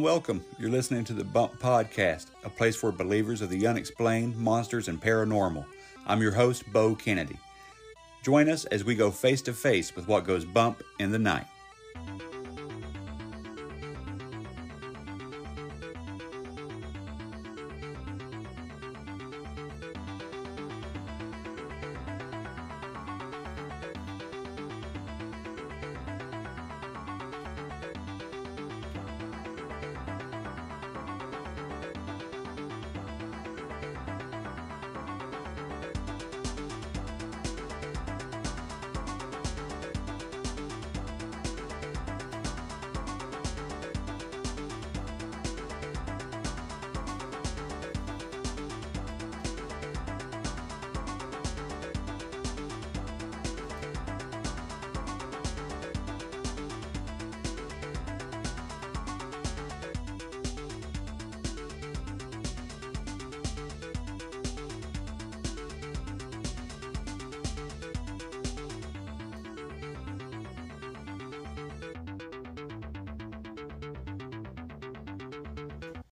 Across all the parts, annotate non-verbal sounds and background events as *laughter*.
Welcome. You're listening to the Bump Podcast, a place for believers of the unexplained, monsters, and paranormal. I'm your host, Bo Kennedy. Join us as we go face to face with what goes bump in the night.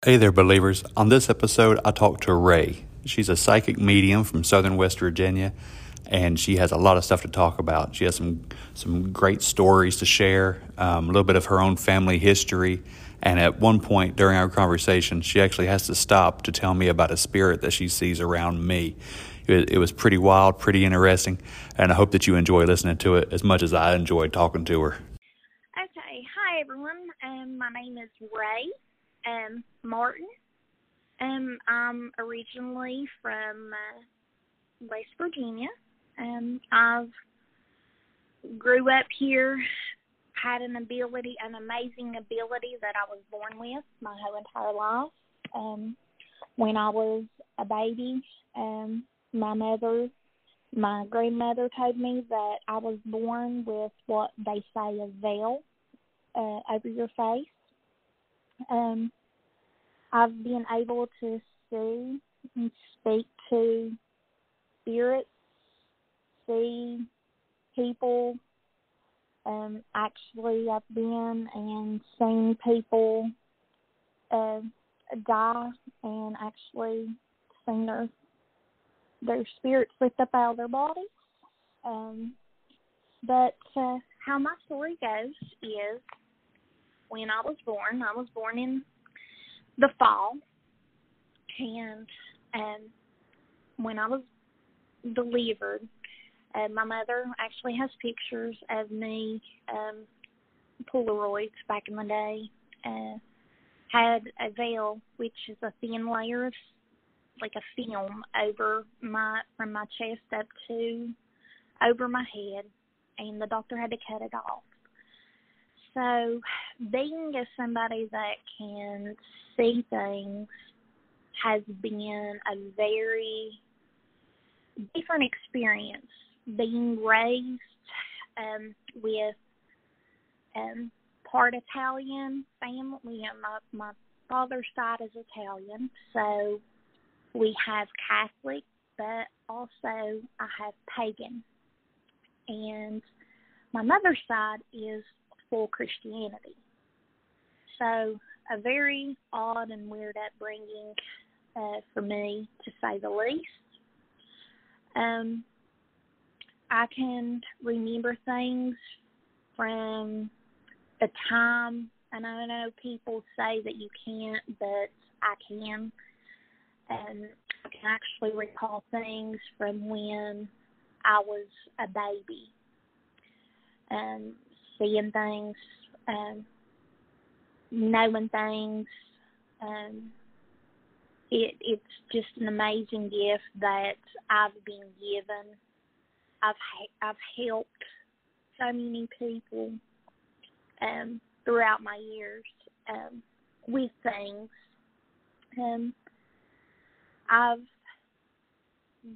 Hey there, believers. On this episode, I talked to Ray. She's a psychic medium from southern West Virginia, and she has a lot of stuff to talk about. She has some some great stories to share, um, a little bit of her own family history, and at one point during our conversation, she actually has to stop to tell me about a spirit that she sees around me. It, it was pretty wild, pretty interesting, and I hope that you enjoy listening to it as much as I enjoyed talking to her. Okay, hi everyone. Um, my name is Ray um, Martin. Um, I'm originally from uh, West Virginia. Um, I've grew up here, had an ability, an amazing ability that I was born with my whole entire life. Um, when I was a baby, um, my mother, my grandmother told me that I was born with what they say a veil uh, over your face. Um, I've been able to see and speak to spirits, see people. Um, actually, I've been and seen people uh, die, and actually seen their their spirits lift up out of their bodies. Um, but uh, how my story goes is when I was born, I was born in the fall, and um, when I was delivered, uh, my mother actually has pictures of me, um, Polaroids back in the day. Uh, had a veil, which is a thin layer of like a film over my from my chest up to over my head, and the doctor had to cut it off. So, being as somebody that can see things has been a very different experience. Being raised um, with um, part Italian family, know, my my father's side is Italian, so we have Catholic, but also I have pagan, and my mother's side is full Christianity. So, a very odd and weird upbringing uh, for me, to say the least. Um, I can remember things from the time, and I know people say that you can't, but I can. And I can actually recall things from when I was a baby. And seeing things, um, knowing things. Um, it it's just an amazing gift that I've been given. I've I've helped so many people um, throughout my years um, with things. Um, I've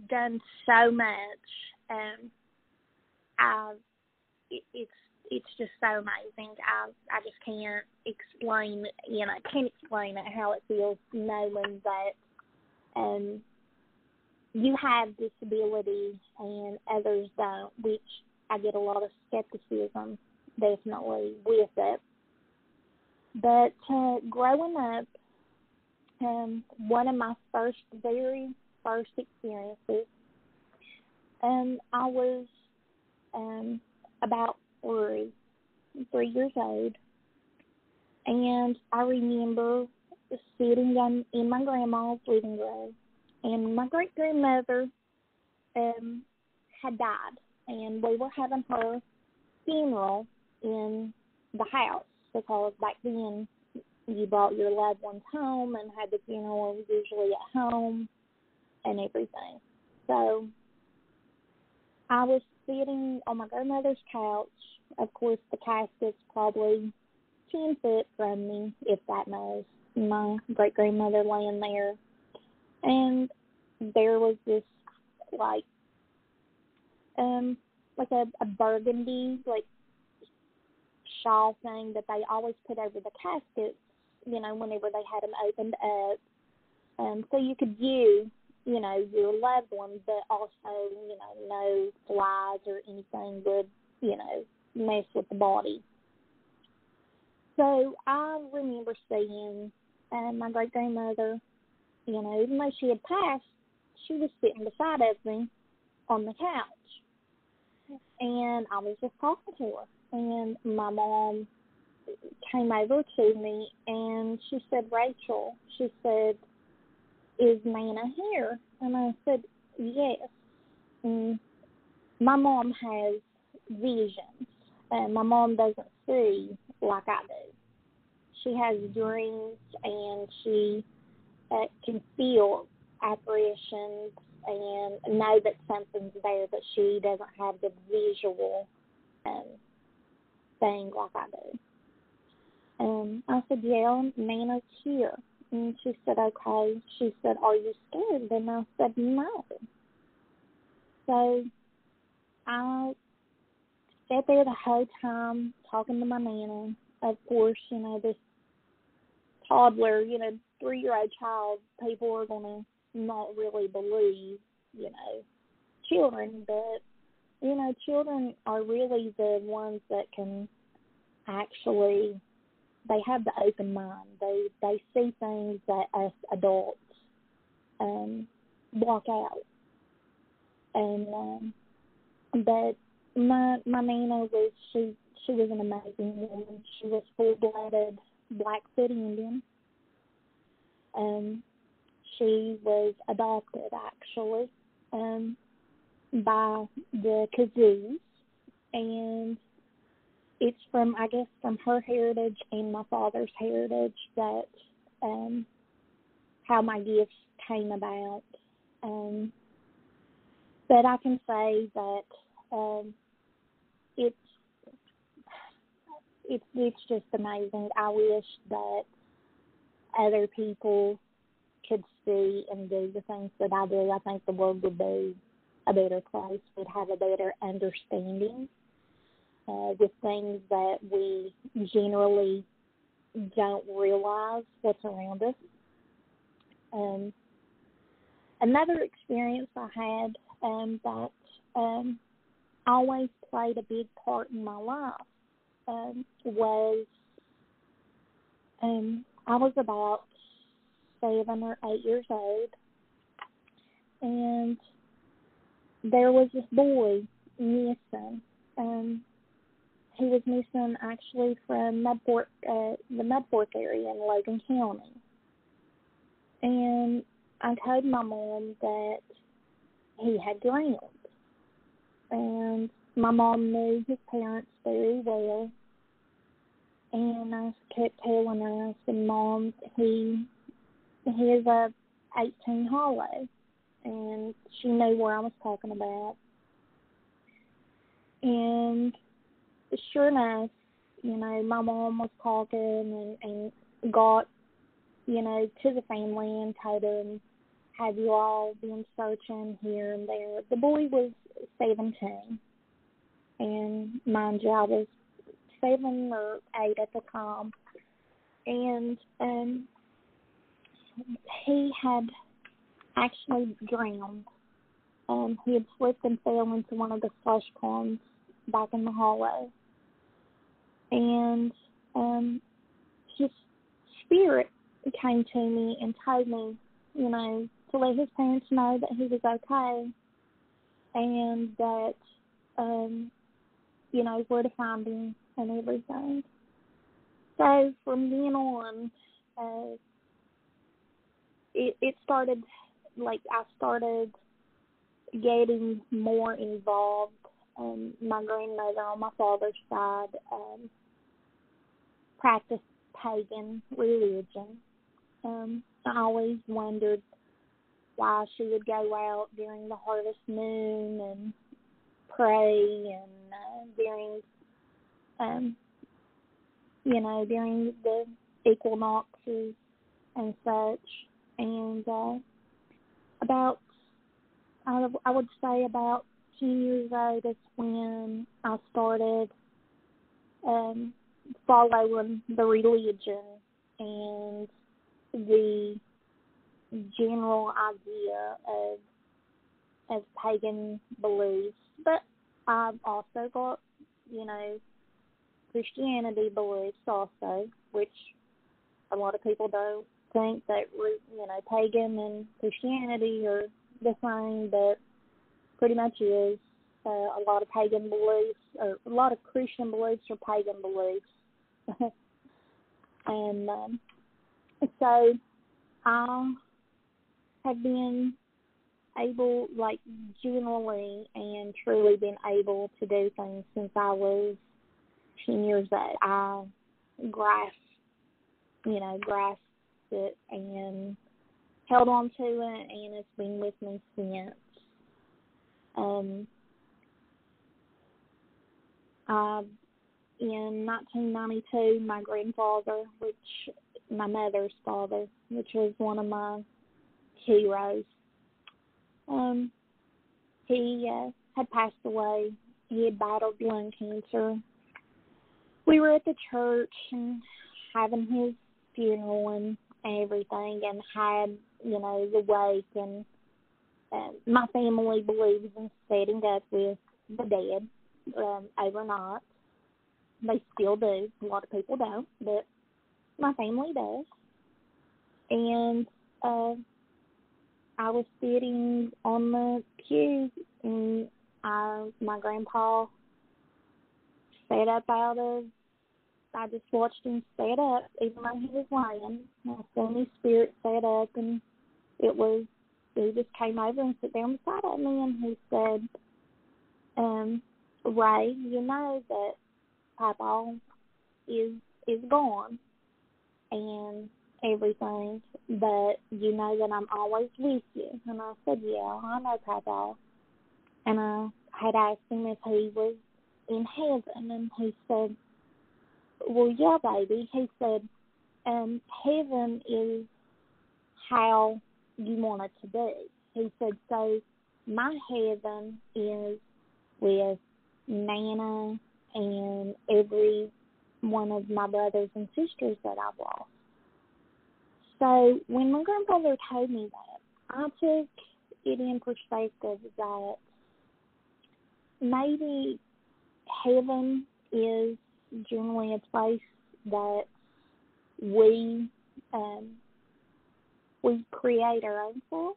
done so much. Um, I've it, it's it's just so amazing. I I just can't explain, you know, I can't explain it how it feels knowing that um you have disability and others don't, which I get a lot of skepticism definitely with it. But uh, growing up, um, one of my first, very first experiences, um, I was um, about three, three years old, and I remember sitting in, in my grandma's living room, and my great grandmother um, had died, and we were having her funeral in the house because back then you brought your loved ones home and had the funeral usually at home and everything. So I was sitting on my grandmother's couch. Of course, the casket's probably 10 feet from me, if that knows. My great grandmother laying there. And there was this, like, um, like a, a burgundy, like, shawl thing that they always put over the caskets, you know, whenever they had them opened up. Um, so you could view you know, your loved one, but also, you know, no flies or anything would, you know, mess with the body. So I remember seeing uh, my great grandmother, you know, even though she had passed, she was sitting beside of me on the couch. And I was just talking to her. And my mom came over to me and she said, Rachel, she said, is Nana here? And I said, yes. And my mom has visions, and my mom doesn't see like I do. She has dreams, and she uh, can feel apparitions and know that something's there, but she doesn't have the visual um, thing like I do. And I said, yeah, Nana's here. And she said, okay. She said, are you scared? And I said, no. So I sat there the whole time talking to my nana. Of course, you know, this toddler, you know, three year old child, people are to not really believe, you know, children, but, you know, children are really the ones that can actually they have the open mind. They they see things that us adults um, block out. And um, but my my nana was she she was an amazing woman. She was full blooded Blackfoot Indian. Um, she was adopted actually um, by the Kazoos, and it's from I guess from her heritage and my father's heritage that um how my gifts came about. Um but I can say that um it's it's it's just amazing. I wish that other people could see and do the things that I do. I think the world would be a better place. We'd have a better understanding uh, with things that we generally don't realize what's around us. Um, another experience I had um, that um, always played a big part in my life um, was um, I was about seven or eight years old, and there was this boy missing. Um, he was missing actually from Mud Fork, uh, the Mud Fork area in Logan County. And I told my mom that he had drowned. And my mom knew his parents very well. And I kept telling her, I said, Mom, he he is a 18 hollow. And she knew where I was talking about. And sure enough, you know, my mom was talking and, and got, you know, to the family and told them, have you all been searching here and there? The boy was 17. And mind you, I was seven or eight at the time. And um, he had actually drowned. Um, he had slipped and fell into one of the slush ponds back in the hallway and um, his spirit came to me and told me, you know, to let his parents know that he was okay and that um you know where to find him and everything. So from then on, uh, it it started like I started getting more involved. Um, my grandmother on my father's side um, practiced pagan religion. Um, I always wondered why she would go out during the harvest moon and pray and uh, during um you know during the equinoxes and such. And uh about I, I would say about 10 years old is when I started um following the religion and the general idea of of pagan beliefs, but I've also got you know Christianity beliefs also, which a lot of people don't think that you know pagan and Christianity are the same, but pretty much is. Uh, a lot of pagan beliefs, or a lot of Christian beliefs, are pagan beliefs, *laughs* and um, so I have been able, like genuinely and truly been able to do things since I was 10 years old. I grasped, you know, grasped it and held on to it, and it's been with me since. Um, uh, in 1992, my grandfather, which my mother's father, which was one of my heroes. Um, he uh, had passed away. He had battled lung cancer. We were at the church and having his funeral and everything, and had you know the wake. And uh, my family believes in setting up with the dead um, overnight. They still do. A lot of people don't, but my family does. And uh, I was sitting on the pew, and I, my grandpa sat up out of. I just watched him stand up, even though he was lying. My family spirit sat up, and it was he just came over and sat down beside of me, and he said, um, "Ray, you know that Papa is is gone, and everything, but you know that I'm always with you. And I said, yeah, I know, Papa. And I had asked him if he was in heaven, and he said, well, yeah, baby. He said, um, heaven is how you want it to be. He said, so my heaven is with Nana and every one of my brothers and sisters that I've lost. So when my grandfather told me that, I took it in perspective that maybe heaven is generally a place that we um, we create our own for,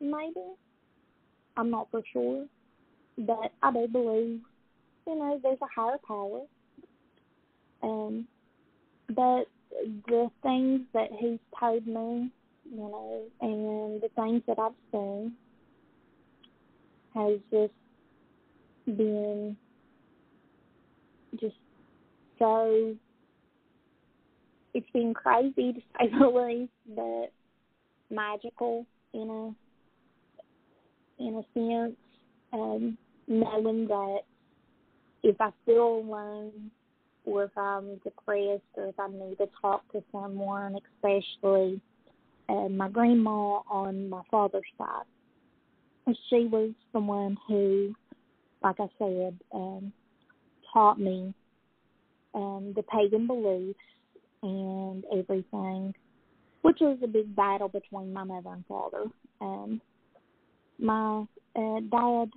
Maybe I'm not for sure, but I do believe you know there's a higher power. Um, but the things that he's told me, you know, and the things that I've seen has just been just so it's been crazy to say the *laughs* least, but magical in a in a sense. Um, knowing that if I feel alone or if I'm depressed or if I need to talk to someone, especially uh, my grandma on my father's side. She was the one who, like I said, um, taught me um, the pagan beliefs and everything, which was a big battle between my mother and father. Um, my uh, dad,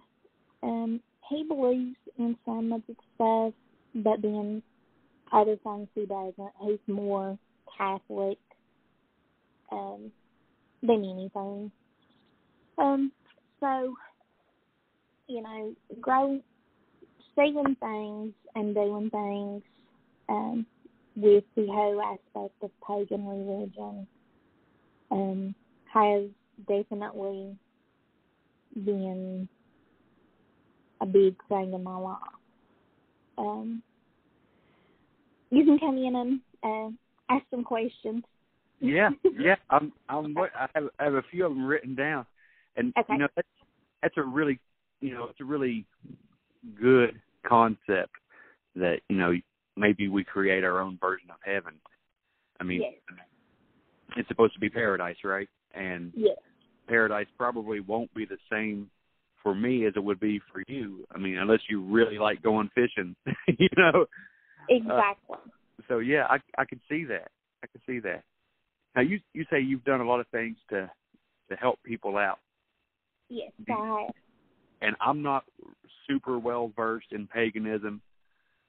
um, he believes in some of the stuff, but then other things he doesn't. He's more Catholic um, than anything. Um, so, you know, grow, seeing things and doing things um, with the whole aspect of pagan religion um, has definitely been a big thing in my life. Um, you can come in and uh, ask some questions. Yeah, *laughs* yeah. I'm. I'm. I have. I have a few of them written down, and okay. you know that's that's a really, you know, it's a really good concept that you know maybe we create our own version of heaven. I mean, yes. it's supposed to be paradise, right? And yes. paradise probably won't be the same for me as it would be for you. I mean, unless you really like going fishing, *laughs* you know. Exactly. Uh, so yeah, I I can see that. I can see that. Now you you say you've done a lot of things to to help people out. Yes, I have. And I'm not super well versed in paganism,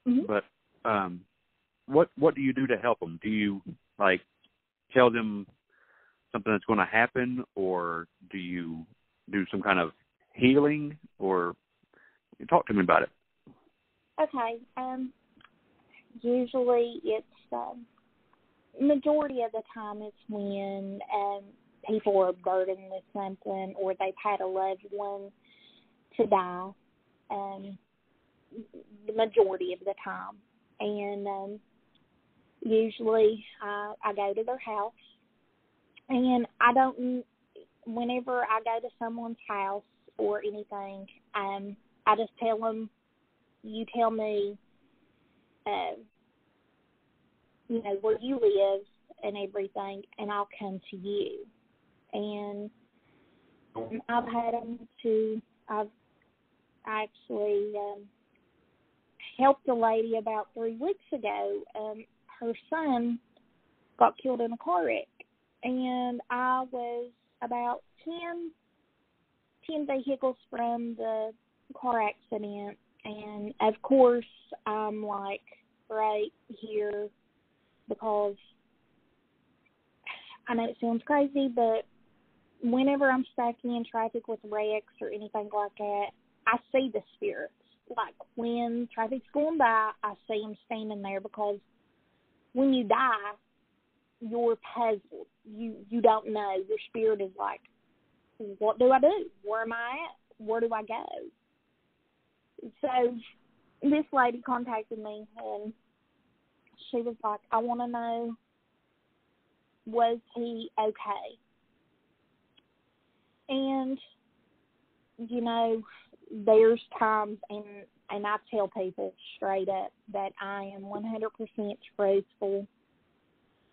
mm-hmm. but um, what what do you do to help them? Do you like tell them something that's going to happen, or do you do some kind of healing, or talk to me about it? Okay. Um, usually it's um, majority of the time it's when um, people are burdened with something or they've had a loved one to die. Um, the majority of the time, and um, usually I, I go to their house, and I don't. Whenever I go to someone's house or anything, um, I just tell them, "You tell me." Uh, you know, where you live and everything, and I'll come to you. And I've had them to, I've actually um, helped a lady about three weeks ago. Um, her son got killed in a car wreck, and I was about ten, ten vehicles from the car accident, and of course I'm like right here because I know it sounds crazy, but whenever I'm stuck in traffic with wrecks or anything like that, I see the spirits. Like when traffic's going by, I see them standing there because when you die, you're puzzled. You you don't know. Your spirit is like, what do I do? Where am I at? Where do I go? So this lady contacted me and she was like, I want to know, was he okay? And, you know, there's times, and, and I tell people straight up that I am 100% truthful.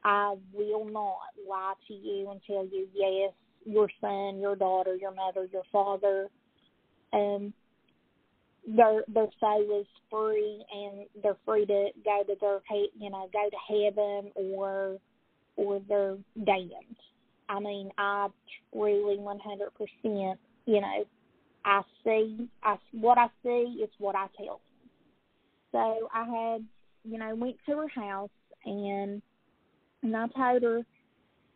I will not lie to you and tell you, yes, your son, your daughter, your mother, your father, um, their their soul is free and they're free to go to their you know go to heaven or or they're damned. I mean, I truly one hundred percent, you know, I see I what I see is what I tell. So I had, you know, went to her house and and I told her,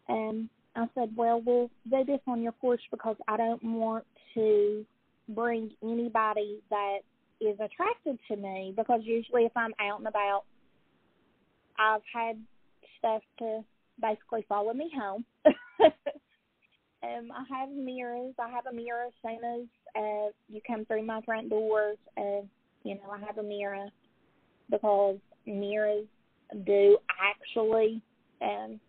and I said, well, we'll do this on your porch because I don't want to bring anybody that is attracted to me because usually if I'm out and about, I've had stuff to basically follow me home. *laughs* um, I have mirrors. I have a mirror as soon as uh, you come through my front doors. Uh, you know, I have a mirror because mirrors do actually um,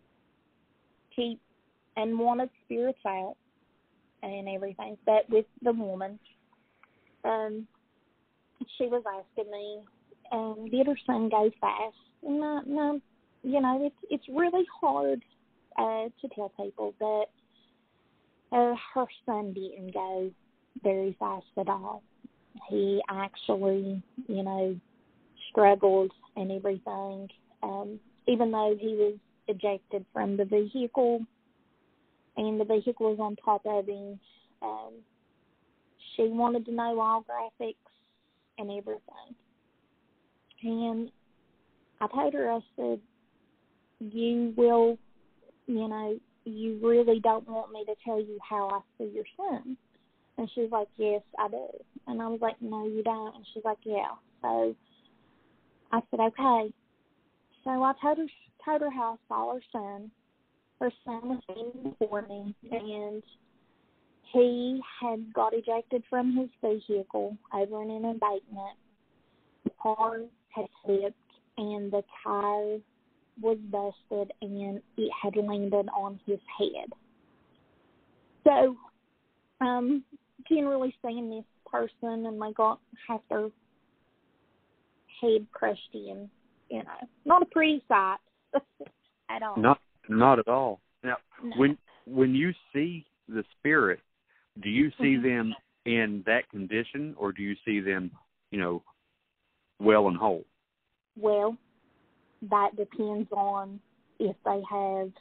keep unwanted spirits out and everything. But with the woman, um, she was asking me, um, did her son go fast? And no, you know, it's it's really hard uh, to tell people that uh, her son didn't go very fast at all. He actually, you know, struggled and everything. Um, even though he was ejected from the vehicle and the vehicle was on top of him, um, she wanted to know all graphics and everything. And I told her, I said, you will, you know, you really don't want me to tell you how I see your son. And she's like, yes, I do. And I was like, no, you don't. And she's like, yeah. So I said, okay. So I told her, told her how I saw her son. Her son was standing before me, and he had got ejected from his vehicle over in an embankment. The car had slipped, and the tire was busted and it had landed on his head. So, um, generally seeing this person and they got half their head crushed in, you know, not a pretty sight *laughs* at all. Not not at all. Now, No. when when you see the spirit, do you see Mhm. them in that condition, or do you see them, you know, well and whole? Well, that depends on if they have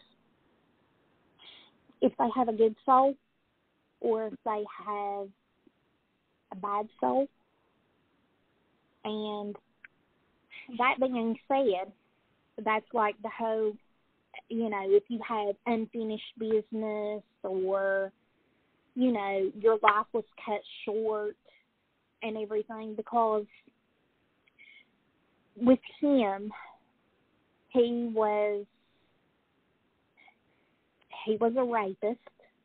if they have a good soul or if they have a bad soul. And that being said, that's like the whole you know, if you have unfinished business or you know, your life was cut short and everything because with him he was he was a rapist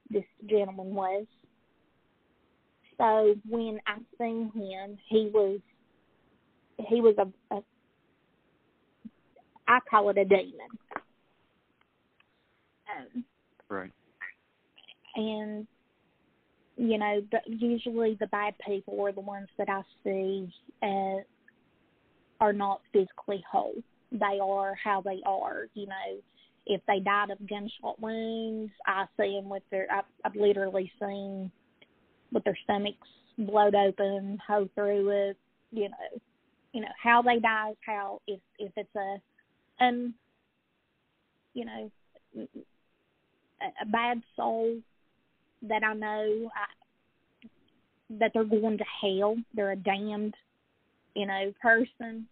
this gentleman was. So when i seen him he was he was a, a i call it a demon. Um, Right. and you know the, usually the bad people are the ones that i see uh are not physically whole. They are how they are you know if they died of gunshot wounds i see them with their i've, I've literally seen with their stomachs blowed open hoe through it you know you know how they die is how if if it's a um you know a, a bad soul that I know I, that they're going to hell. They're a damned, you know, person.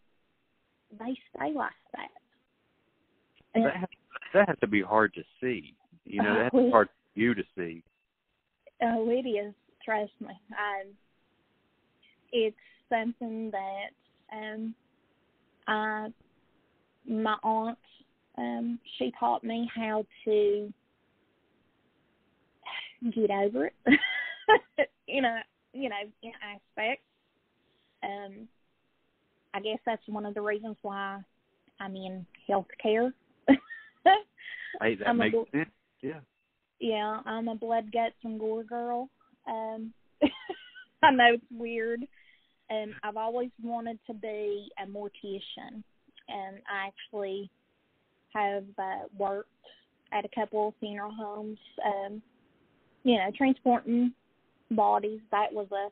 They stay like that. And- That has, to be hard to see. You know, that's Oh, *laughs* hard for you to see. Oh, it is. Trust me. Um, it's something that um, I, my aunt, um, she taught me how to get over it. *laughs* you know, you know, in aspects. Um, I guess that's one of the reasons why I'm in healthcare. *laughs* Hey, that I'm a makes little- sense. Yeah. yeah, I'm a blood guts and gore girl. Um *laughs* I know it's weird. Um I've always wanted to be a mortician and I actually have uh, worked at a couple of funeral homes, um, you know, transporting bodies. That was a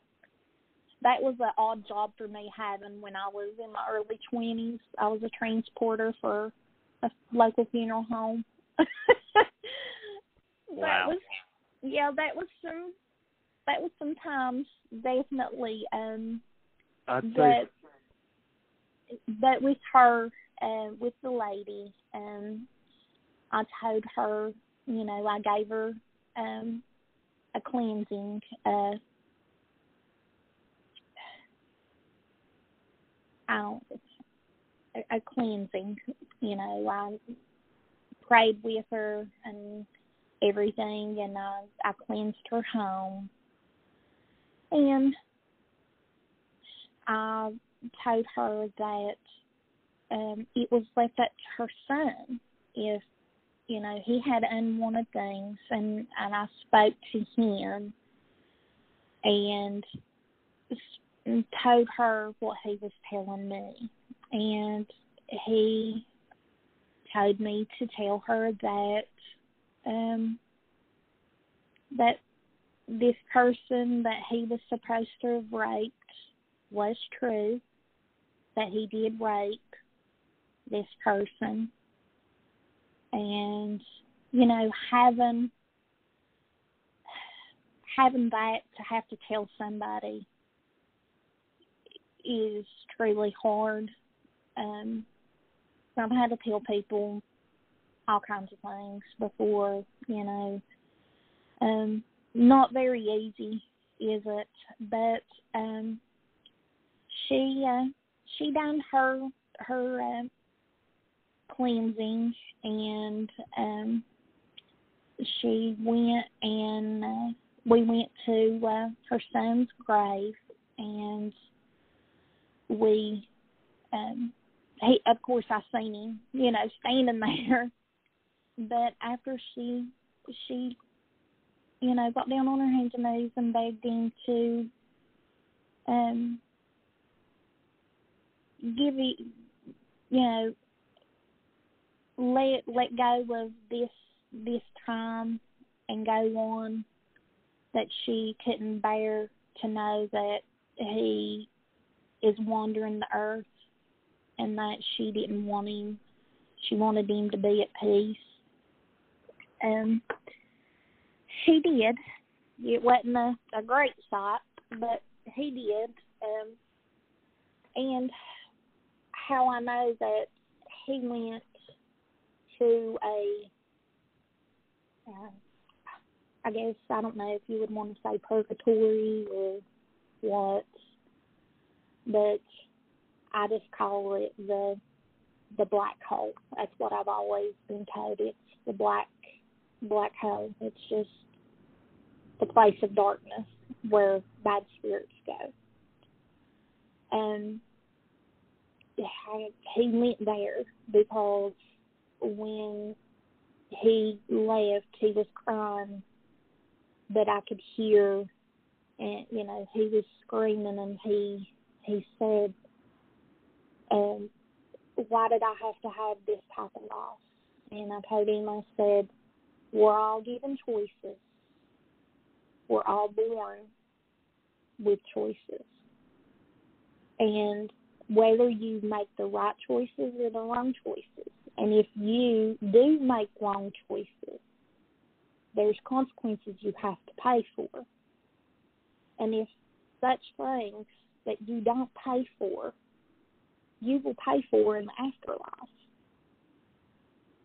that was an odd job for me having when I was in my early twenties. I was a transporter for a local funeral home. *laughs* Wow. That was yeah, that was some that was some times definitely um I'd say but but with her uh with the lady um I told her, you know, I gave her um a cleansing uh I don't a, a cleansing, you know, I prayed with her and everything and I I cleansed her home. And I told her that um it was left up to her son if you know he had unwanted things and and I spoke to him and told her what he was telling me. And he told me to tell her that um that this person that he was supposed to have raped was true that he did rape this person. And you know having having that to have to tell somebody is truly hard. Um I've had to tell people all kinds of things before, you know. Um, not very easy, is it? But um, she uh, she done her her uh, cleansing, and um, she went and uh, we went to uh, her son's grave, and we um, he of course I seen him, you know, standing there. *laughs* But after she she you know, got down on her hands and knees and begged him to um give it you know let let go of this this time and go on that she couldn't bear to know that he is wandering the earth and that she didn't want him. She wanted him to be at peace. Um he did. It wasn't a, a great sight but he did. Um and how i know that he went to a uh, I guess I don't know if you would want to say purgatory or what, but I just call it the the black hole. That's what I've always been told. It's the black black hole. It's just the place of darkness where bad spirits go. And he went there because when he left, he was crying, but I could hear, and you know, he was screaming, and he he said, um, "Why did I have to have this type of loss?" And I told him, I said, "We're all given choices. We're all born with choices, and whether you make the right choices or the wrong choices." And if you do make wrong choices, there's consequences you have to pay for. And if such things that you don't pay for, you will pay for in the afterlife.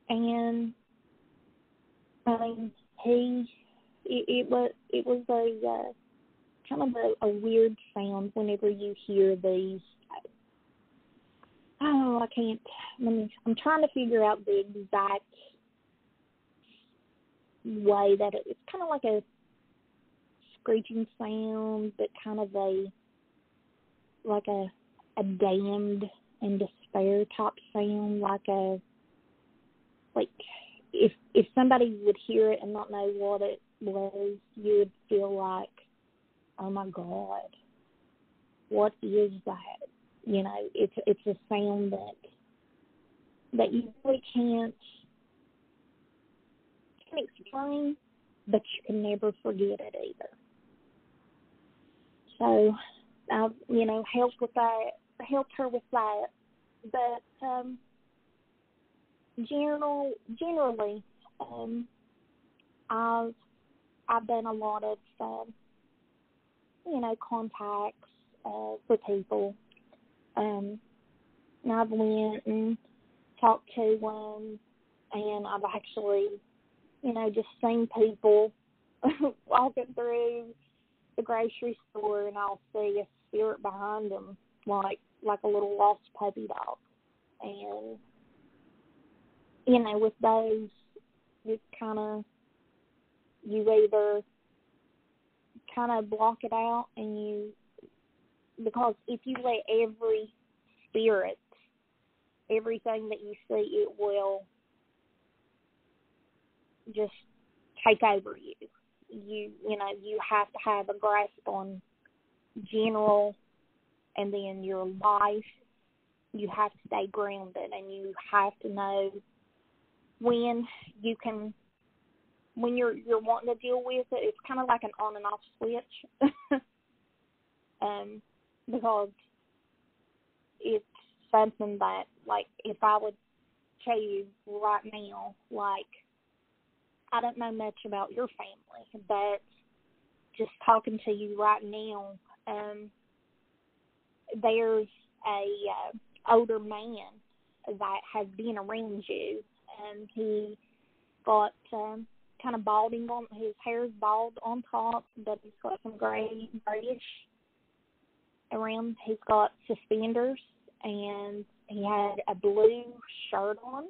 And I mean, he it, it was it was a uh, kind of a, a weird sound whenever you hear these oh, I can't. Let me. I'm trying to figure out the exact way that it, it's kind of like a screeching sound, but kind of a like a a damned and despair type sound, like a like if if somebody would hear it and not know what it was, you would feel like, oh my god, what is that? you know, it's it's a sound that that you really can't can explain, but you can never forget it either. So I've you know helped with that, helped her with that, but um, general generally, um, I've I've done a lot of um, you know contacts uh, for people. Um, and I've went and talked to them, and I've actually, you know, just seen people *laughs* walking through the grocery store, and I'll see a spirit behind them, like like a little lost puppy dog, and you know, with those, you kind of you either kind of block it out and you because if you let every spirit, everything that you see, it will just take over you. You you know you have to have a grasp on general, and then your life. You have to stay grounded, and you have to know when you can when you're you're wanting to deal with it. It's kind of like an on and off switch. *laughs* um, because it's something that like if I would tell you right now, like I don't know much about your family, but just talking to you right now, um, there's a uh, older man that has been around you. And he got um, kind of balding on his hair's bald on top, but he's got some gray grayish around. He's got suspenders, and he had a blue shirt on,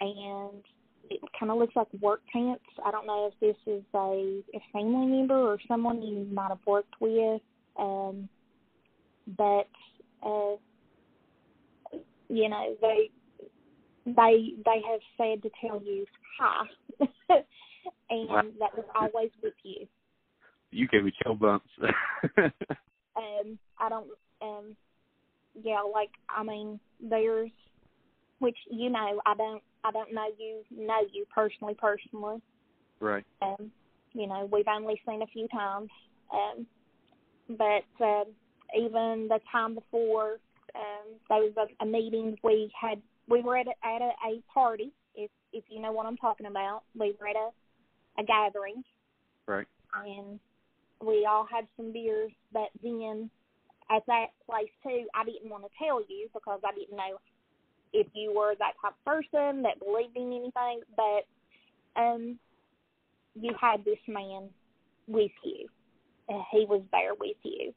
and it kind of looks like work pants. I don't know if this is a, a family member or someone you might have worked with, um, but uh, you know they they they have said to tell you hi, *laughs* and Wow. that was always with you. You gave me chill bumps. *laughs* um I don't um yeah, like I mean there's which you know, I don't I don't know you know you personally personally. right. Um, you know, we've only seen a few times. Um but um even the time before um there was a, a meeting we had we were at a, at a, a party, if if you know what I'm talking about. We were at a a gathering Right. and we all had some beers. But then at that place too, I didn't want to tell you because I didn't know if you were that type of person that believed in anything. But um, you had this man with you. Uh, he was there with you,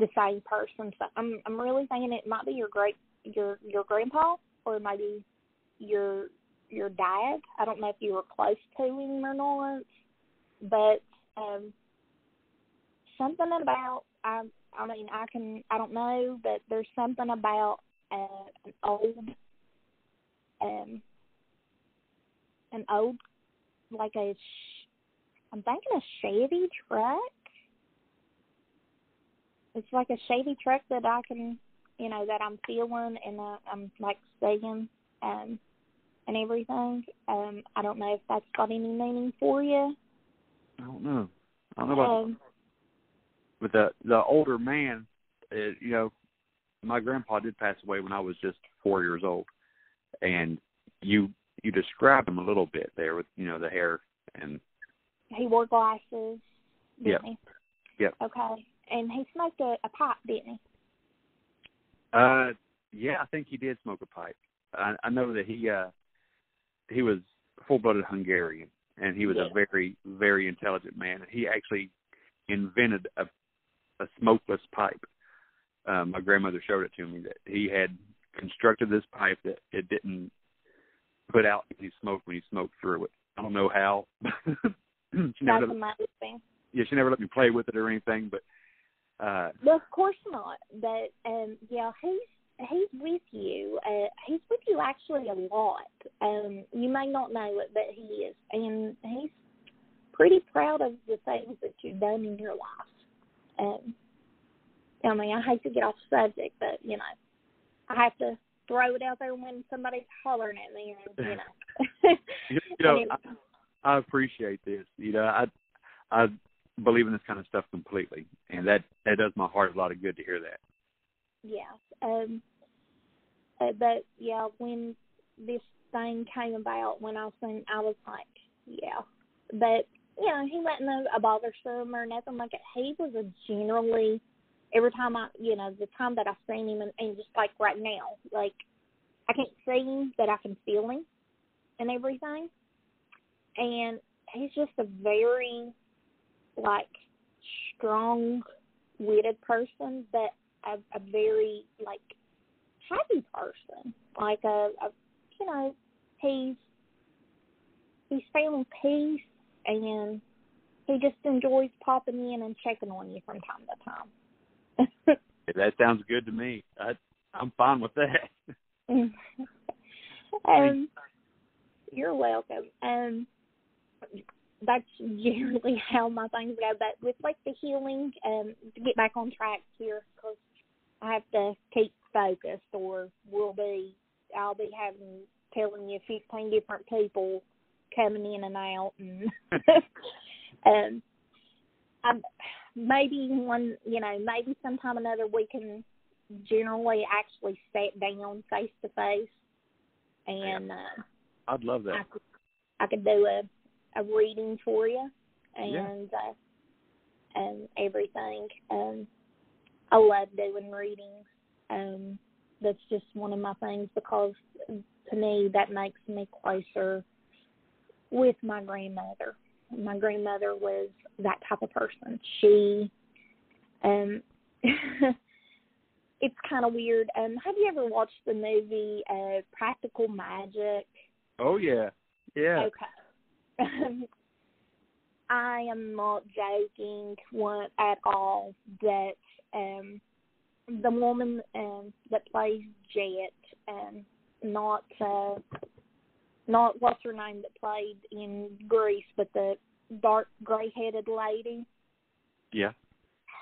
the same person. So I'm I'm really thinking it might be your great your your grandpa or maybe your your dad. I don't know if you were close to him or not, but um something about I I mean I can I don't know, but there's something about uh, an old um an old like a sh- I'm thinking a Chevy truck. It's like a shady truck that I can you know that I'm feeling and uh, I'm like seeing um and everything. Um I don't know if that's got any meaning for you. I don't know. I don't know about Um but the the older man, uh, you know, my grandpa did pass away when I was just four years old, and you you described him a little bit there with you know the hair and he wore glasses. He? Yep. Okay. And he smoked a, a pipe, didn't he? uh yeah I think he did smoke a pipe. I, I know that he uh he was full blooded Hungarian and he was Yeah. a very very intelligent man. He actually invented a a smokeless pipe. Um, my grandmother showed it to me that he had constructed this pipe that it didn't put out any smoke when you smoked through it. I don't know how. *laughs* she never That's let, amazing. yeah, she never let me play with it or anything, but uh Well, of course not. But um, yeah, he's he's with you. Uh, he's with you actually a lot. Um, you may not know it, but he is, and he's pretty proud of the things that you've done in your life. Um, I mean, I hate to get off subject, but you know, I have to throw it out there when somebody's hollering at me, and you *laughs* know. *laughs* you, know, I, I appreciate this. You know, I I believe in this kind of stuff completely, and that that does my heart a lot of good to hear that. yeah. Um uh, but yeah, when this thing came about when I was in I was like, Yeah. But you know, he wasn't a, a bothersome or nothing like that. He was a generally every time I you know, the time that I've seen him and, and just like right now, like I can't see him but I can feel him and everything. And he's just a very like strong witted person but a, a very like happy person. Like a, a you know, he's he's feeling peace and he just enjoys popping in and checking on you from time to time. *laughs* That sounds good to me. I I'm fine with that. *laughs* um you're welcome. Um that's generally *laughs* how my things go. But with like the healing, um, to get back on track here, because I have to keep focused, or we'll be, I'll be having telling you fifteen different people coming in and out, and *laughs* um, I'm maybe one, you know, maybe sometime or another we can generally actually sit down face to face, and uh, I'd love I that. could, I could do a a reading for you Yeah. and uh, and everything. Um, I love doing readings. Um, that's just one of my things because to me that makes me closer with my grandmother. My grandmother was that type of person. She um *laughs* it's kind of weird. Um have you ever watched the movie uh Practical Magic? Oh yeah. Yeah. Okay. *laughs* I am not joking one at all that um the woman um that plays Jet um not uh not what's her name that played in Grease, but the dark gray headed lady. Yeah.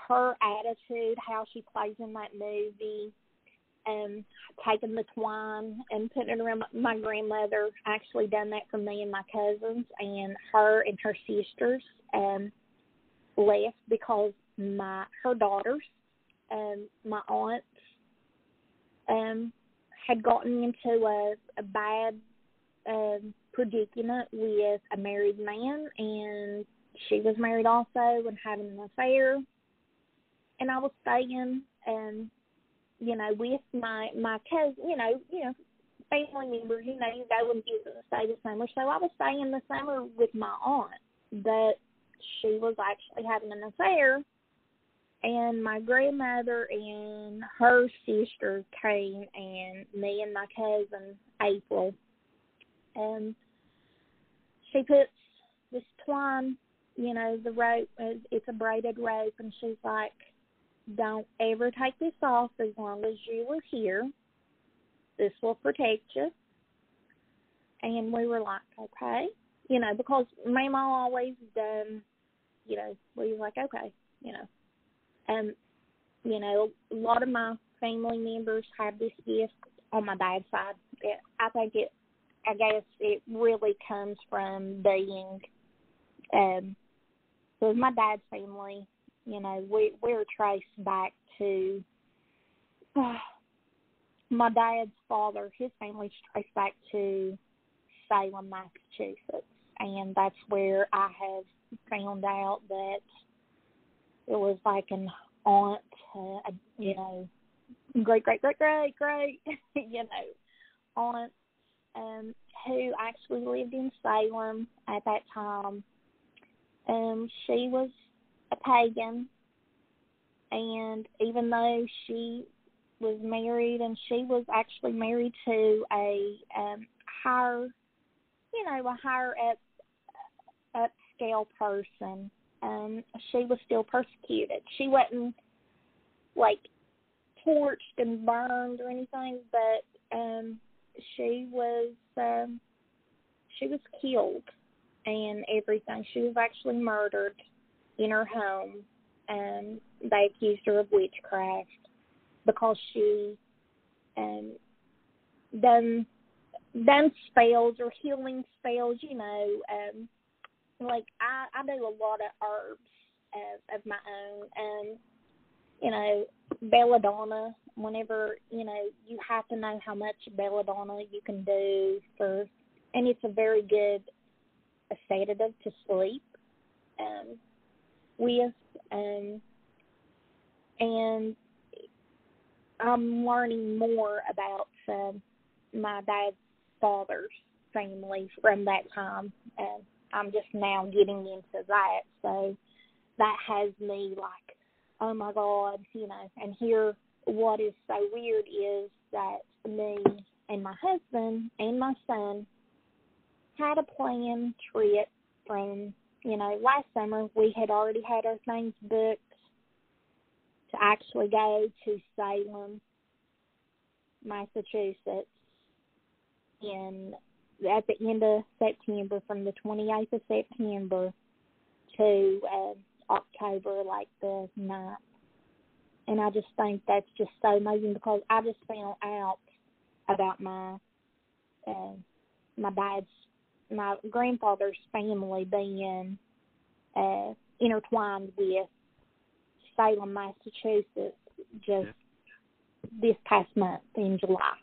Her attitude, how she plays in that movie, um, taking the twine and putting it around my, grandmother actually done that for me and my cousins and her and her sisters um left because my her daughters um my aunts um had gotten into a, a bad um predicament with a married man and she was married also and having an affair. And I was staying um you know, with my my cousin, you know, you know, family members, you know, you go and visit and stay the summer. So I was staying the summer with my aunt, but she was actually having an affair, and my grandmother and her sister came, and me and my cousin April, and she puts this twine, you know, the rope. It's a braided rope, and she's like don't ever take this off as long as you were here. This will protect you. And we were like, okay. You know, because mom always done, you know, we were like, okay, you know. And, you know, a lot of my family members have this gift on my dad's side. It, I think it, I guess it really comes from being, um, so my dad's family you know, we we're traced back to uh, my dad's father. His family's traced back to Salem, Massachusetts, and that's where I have found out that it was like an aunt, uh, you know, great, great, great, great, great, *laughs* you know, aunt um, who actually lived in Salem at that time. Um, she was a pagan, and even though she was married, and she was actually married to a um, higher, you know, a higher up upscale person, um, she was still persecuted. She wasn't like torched and burned or anything, but um, she was um, she was killed and everything. She was actually murdered in her home and they accused her of witchcraft because she um done done spells or healing spells, you know, um like I I do a lot of herbs of, of my own and you know, belladonna, whenever, you know, you have to know how much belladonna you can do for and it's a very good sedative to sleep. Um with um, and I'm learning more about um, my dad's father's family from that time. And I'm just now getting into that, so that has me like, oh my God, you know. And here, what is so weird is that me and my husband and my son had a planned trip from you know, last summer we had already had our things booked to actually go to Salem, Massachusetts in at the end of September from the 28th of September to uh, October like the 9th. And I just think that's just so amazing because I just found out about my uh, my dad's my grandfather's family being uh, intertwined with Salem, Massachusetts, just this past month in July.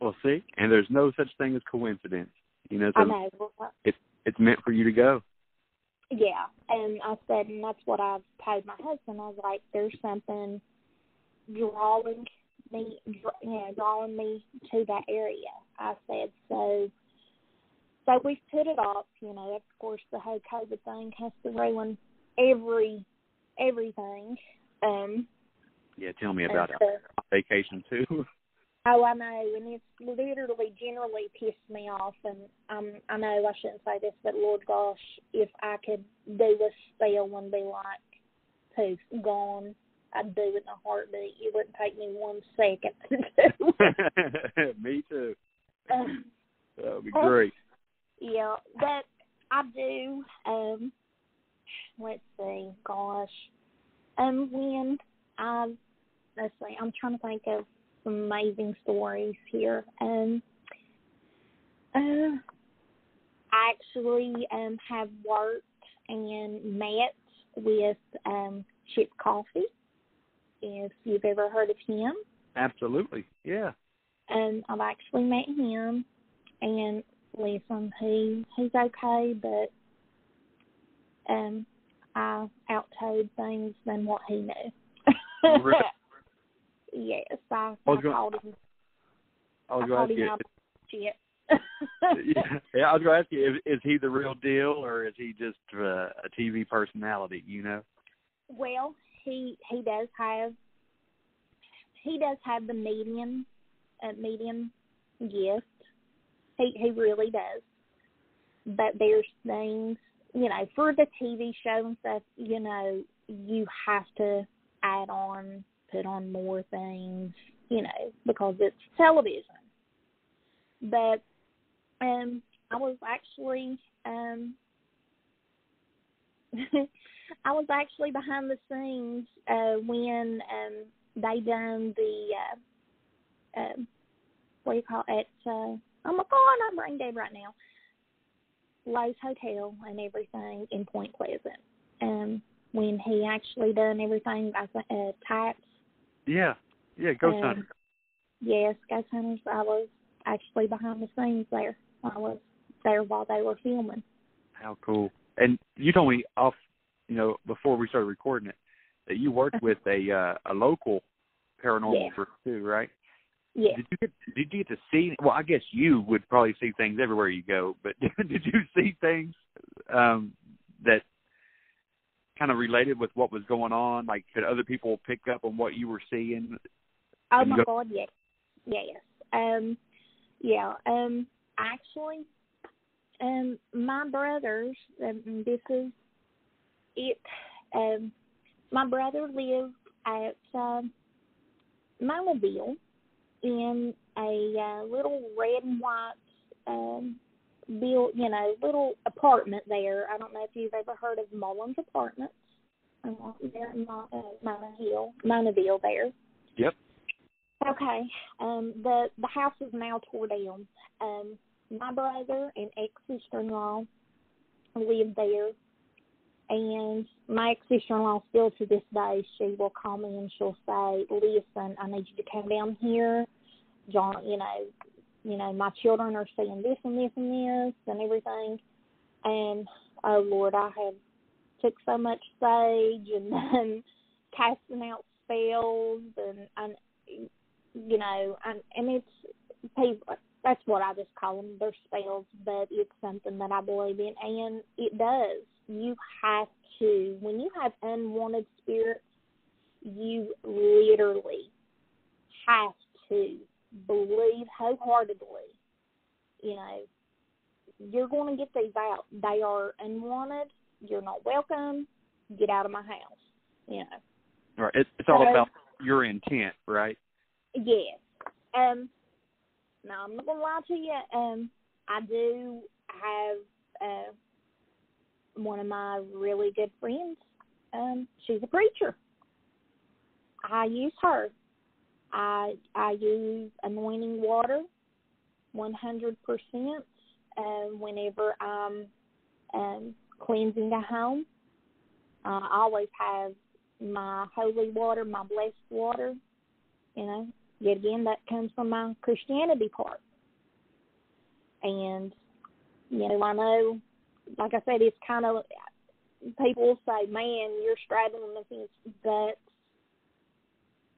Well, see, and there's no such thing as coincidence. You know, so I know. It's it's meant for you to go. Yeah, and I said, and that's what I've told my husband. I was like, there's something drawing me, you know, drawing me to that area. I said so. So we've put it off. You know, of course, the whole COVID thing has to ruin every everything. Um, yeah, tell me about so, it. Vacation too. *laughs* Oh, I know, and it's literally generally pissed me off. And um, I know I shouldn't say this, but Lord gosh, if I could do a spell and be like poof, gone, I'd do it in a heartbeat. It wouldn't take me one second to do. *laughs* me too. Um, that would be great. Yeah, but I do. Um, let's see, gosh, um, when I let's see, I'm trying to think of some amazing stories here. Um, uh, I actually um have worked and met with um Chip Coffey. If you've ever heard of him. Absolutely, yeah. And I've actually met him, and listen, he he's okay, but um, I outtold things than what he knew. really? *laughs* Yes, I, I, I gonna, called him. I was going to ask you. shit. *laughs* yeah, yeah, I was going to ask you: is, is he the real deal, or is he just uh, a TV personality? You know. Well, he he does have he does have the medium uh, medium gift. He he really does. But there's things you know for the TV show and stuff. You know you have to add on, put on more things. You know because it's television. But um, I was actually um *laughs* I was actually behind the scenes uh when um they done the uh uh what do you call it uh oh my god I'm not brain dead right now Lowe's Hotel and everything in Point Pleasant. Um when he actually done everything I uh types. Yeah. Yeah, Ghost um, Hunter. Yes, Ghost Hunters I was actually behind the scenes there. I was there while they were filming. How cool! And you told me off, you know, before we started recording it, that you worked *laughs* with a uh, a local paranormal Yeah. group too, right? Yes. Did you get did you get to see? Well, I guess you would probably see things everywhere you go, but *laughs* did you see things um, that kind of related with what was going on? Like, could other people pick up on what you were seeing? Oh my go- god, yes. Yes. Um yeah, um actually um my brothers um, this is it um my brother lived at um Mobile in a uh, little red and white um built you know, little apartment there. I don't know if you've ever heard of Mullins Apartments. Uh, there in uh, Mona Hill, Monaville there. Yep. Okay. Um the the house is now tore down. Um my brother and ex sister in law lived there and my ex sister in law still to this day she will call me and she'll say, Listen, I need you to come down here. John you know, you know, my children are seeing this and this and this and everything and oh Lord, I have took so much sage and *laughs* then casting out spells and and you know, and and it's people. That's what I just call them. They're spells, but it's something that I believe in, and it does. You have to when you have unwanted spirits, you literally have to believe wholeheartedly. You know, you're going to get these out. They are unwanted. You're not welcome. Get out of my house. You know. Right. It's, it's all So- about your intent, right? Yes. Um. Now I'm not gonna lie to you. Um, I do have uh one of my really good friends. Um, she's a preacher. I use her. I I use anointing water, one hundred percent. Um, whenever I'm um cleansing a home, uh, I always have my holy water, my blessed water. You know, yet again, that comes from my Christianity part. And, you know, I know, like I said, it's kind of, people will say, man, you're straddling the fence, but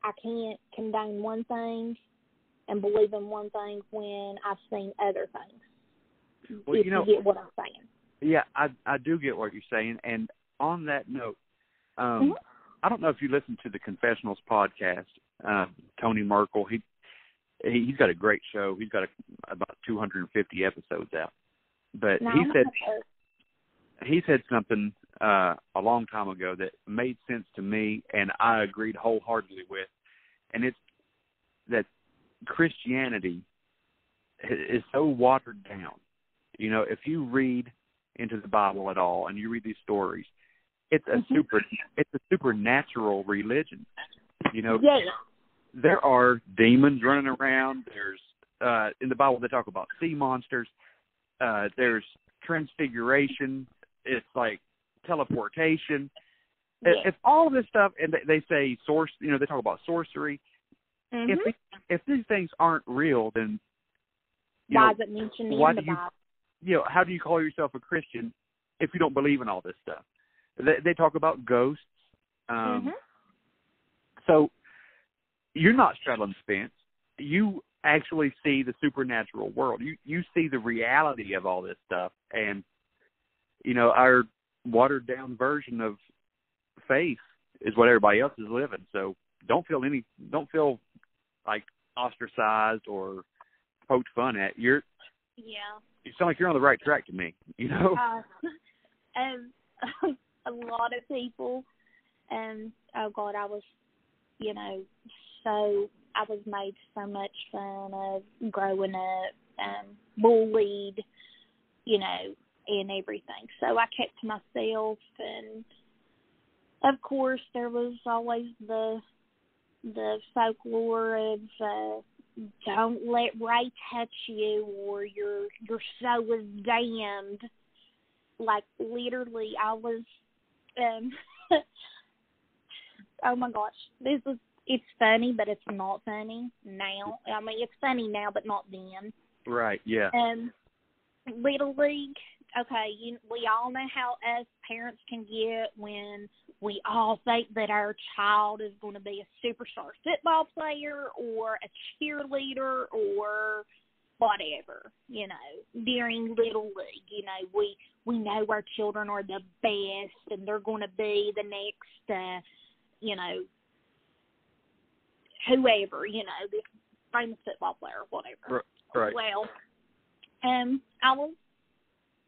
I can't condone one thing and believe in one thing when I've seen other things. Well, if you know- get what I'm saying. Yeah, I I do get what you're saying, and on that note, um, Mhm. I don't know if you listen to the Confessionals podcast. Uh, Tony Merkel, he, he he's got a great show. He's got a, about 250 episodes out. But No, he said he said something uh, a long time ago that made sense to me, and I agreed wholeheartedly with. And it's that Christianity is so watered down. You know, if you read into the Bible at all and you read these stories, it's a Mhm. super it's a supernatural religion. You know, yeah. there are demons running around. There's uh in the Bible they talk about sea monsters. Uh there's transfiguration. It's like teleportation. If all this stuff and they, they say source, you know, they talk about sorcery. Mhm. If they, if these things aren't real, then Why know, is it mentioned why in the do you- Bible? you know, how do you call yourself a Christian if you don't believe in all this stuff? They, they talk about ghosts. Um, Mhm. So you're not straddling the fence. You actually see the supernatural world. You you see the reality of all this stuff, and you know our watered down version of faith is what everybody else is living. So don't feel any don't feel like ostracized or poked fun at. You're Yeah. you sound like you're on the right track to me. *laughs* You know. Uh, and *laughs* *laughs* a lot of people, and oh God, I was, you know, so I was made so much fun of growing up, um, bullied, you know, and everything. So I kept to myself, and of course there was always the the folklore of uh, don't let Ray touch you or your your soul is damned. Like literally I was um *laughs* oh my gosh. This is it's funny but it's not funny now. I mean it's funny now but not then. Right. Yeah. Um Little League, okay, you we all know how us parents can get when we all think that our child is going to be a superstar football player or a cheerleader or whatever, you know, during little league. You know, we we know our children are the best and they're going to be the next uh, you know, whoever, you know, this famous football player, or whatever. Right. Well, um, I was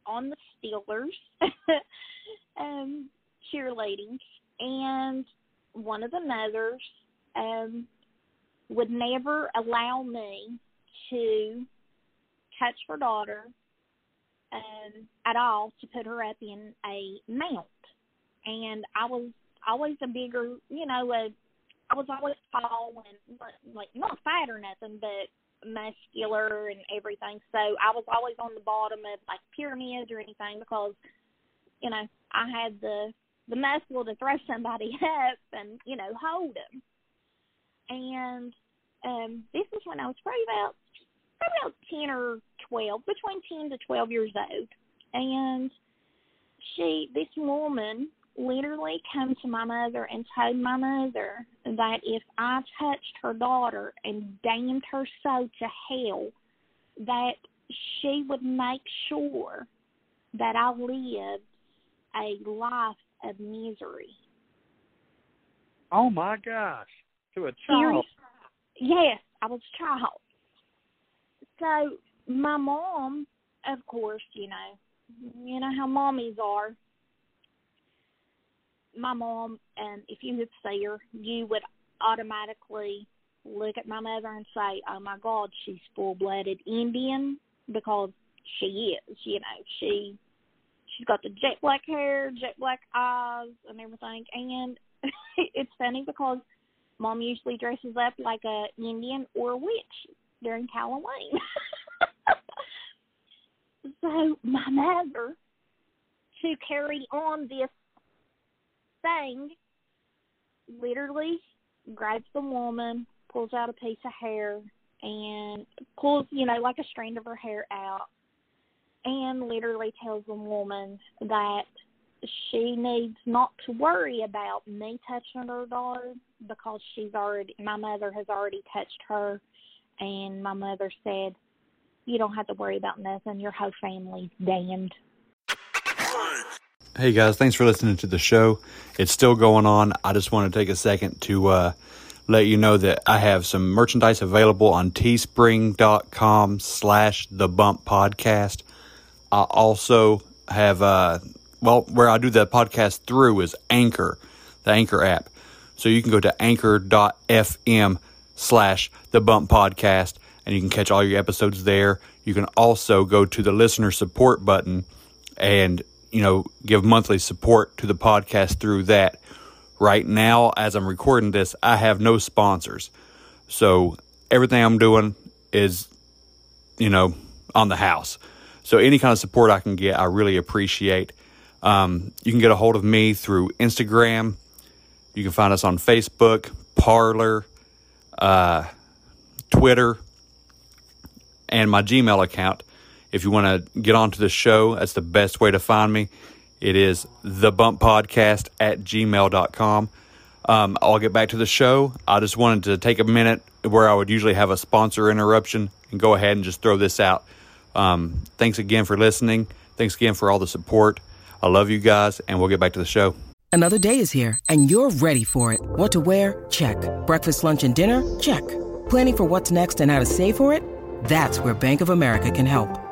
on the Steelers, *laughs* um, cheerleading, and one of the mothers um would never allow me to touch her daughter um at all to put her up in a mount. And I was always a bigger, you know, a I was always tall and like not fat or nothing, but muscular and everything. So I was always on the bottom of like pyramids or anything because, you know, I had the the muscle to throw *laughs* somebody up and you know hold them. And um this was when I was probably about probably about ten or twelve, between ten to twelve years old. And she, this woman, literally came to my mother and told my mother that if I touched her daughter and damned her soul to hell, that she would make sure that I lived a life of misery. Oh my gosh. To a child. Yes, I was a child. So my mom, of course, you know, you know how mommies are. My mom, and if you could see her, you would automatically look at my mother and say, "Oh my God, she's full-blooded Indian," because she is. You know, she she's got the jet black hair, jet black eyes, and everything. And *laughs* it's funny because mom usually dresses up like a Indian or a witch during Halloween. *laughs* so my mother, to carry on this thing, literally grabs the woman, pulls out a piece of hair, and pulls, you know, like a strand of her hair out, and literally tells the woman that she needs not to worry about me touching her daughter because she's already my mother has already touched her. And my mother said you don't have to worry about nothing. Your whole family's damned hey guys thanks for listening to the show. It's still going on. I just want to take a second to uh, let you know that i have some merchandise available on teespring.com slash the bump podcast. I also have uh, well where i do the podcast through is anchor the anchor app. So you can go to anchor.fm slash the bump podcast and you can catch all your episodes there. You can also go to the listener support button and, you know, give monthly support to the podcast through that. Right now, as I'm recording this, I have no sponsors. So everything I'm doing is, you know, on the house. So any kind of support I can get, I really appreciate. Um, you can get a hold of me through Instagram. You can find us on Facebook, Parler, uh, Twitter, and my Gmail account. If you want to get onto the show, that's the best way to find me. It is thebumppodcast at gmail.com. Um, I'll get back to the show. I just wanted to take a minute where I would usually have a sponsor interruption and go ahead and just throw this out. Um, thanks again for listening. Thanks again for all the support. I love you guys, and we'll get back to the show. Another day is here, and you're ready for it. What to wear? Check. Breakfast, lunch, and dinner? Check. Planning for what's next and how to save for it? That's where Bank of America can help.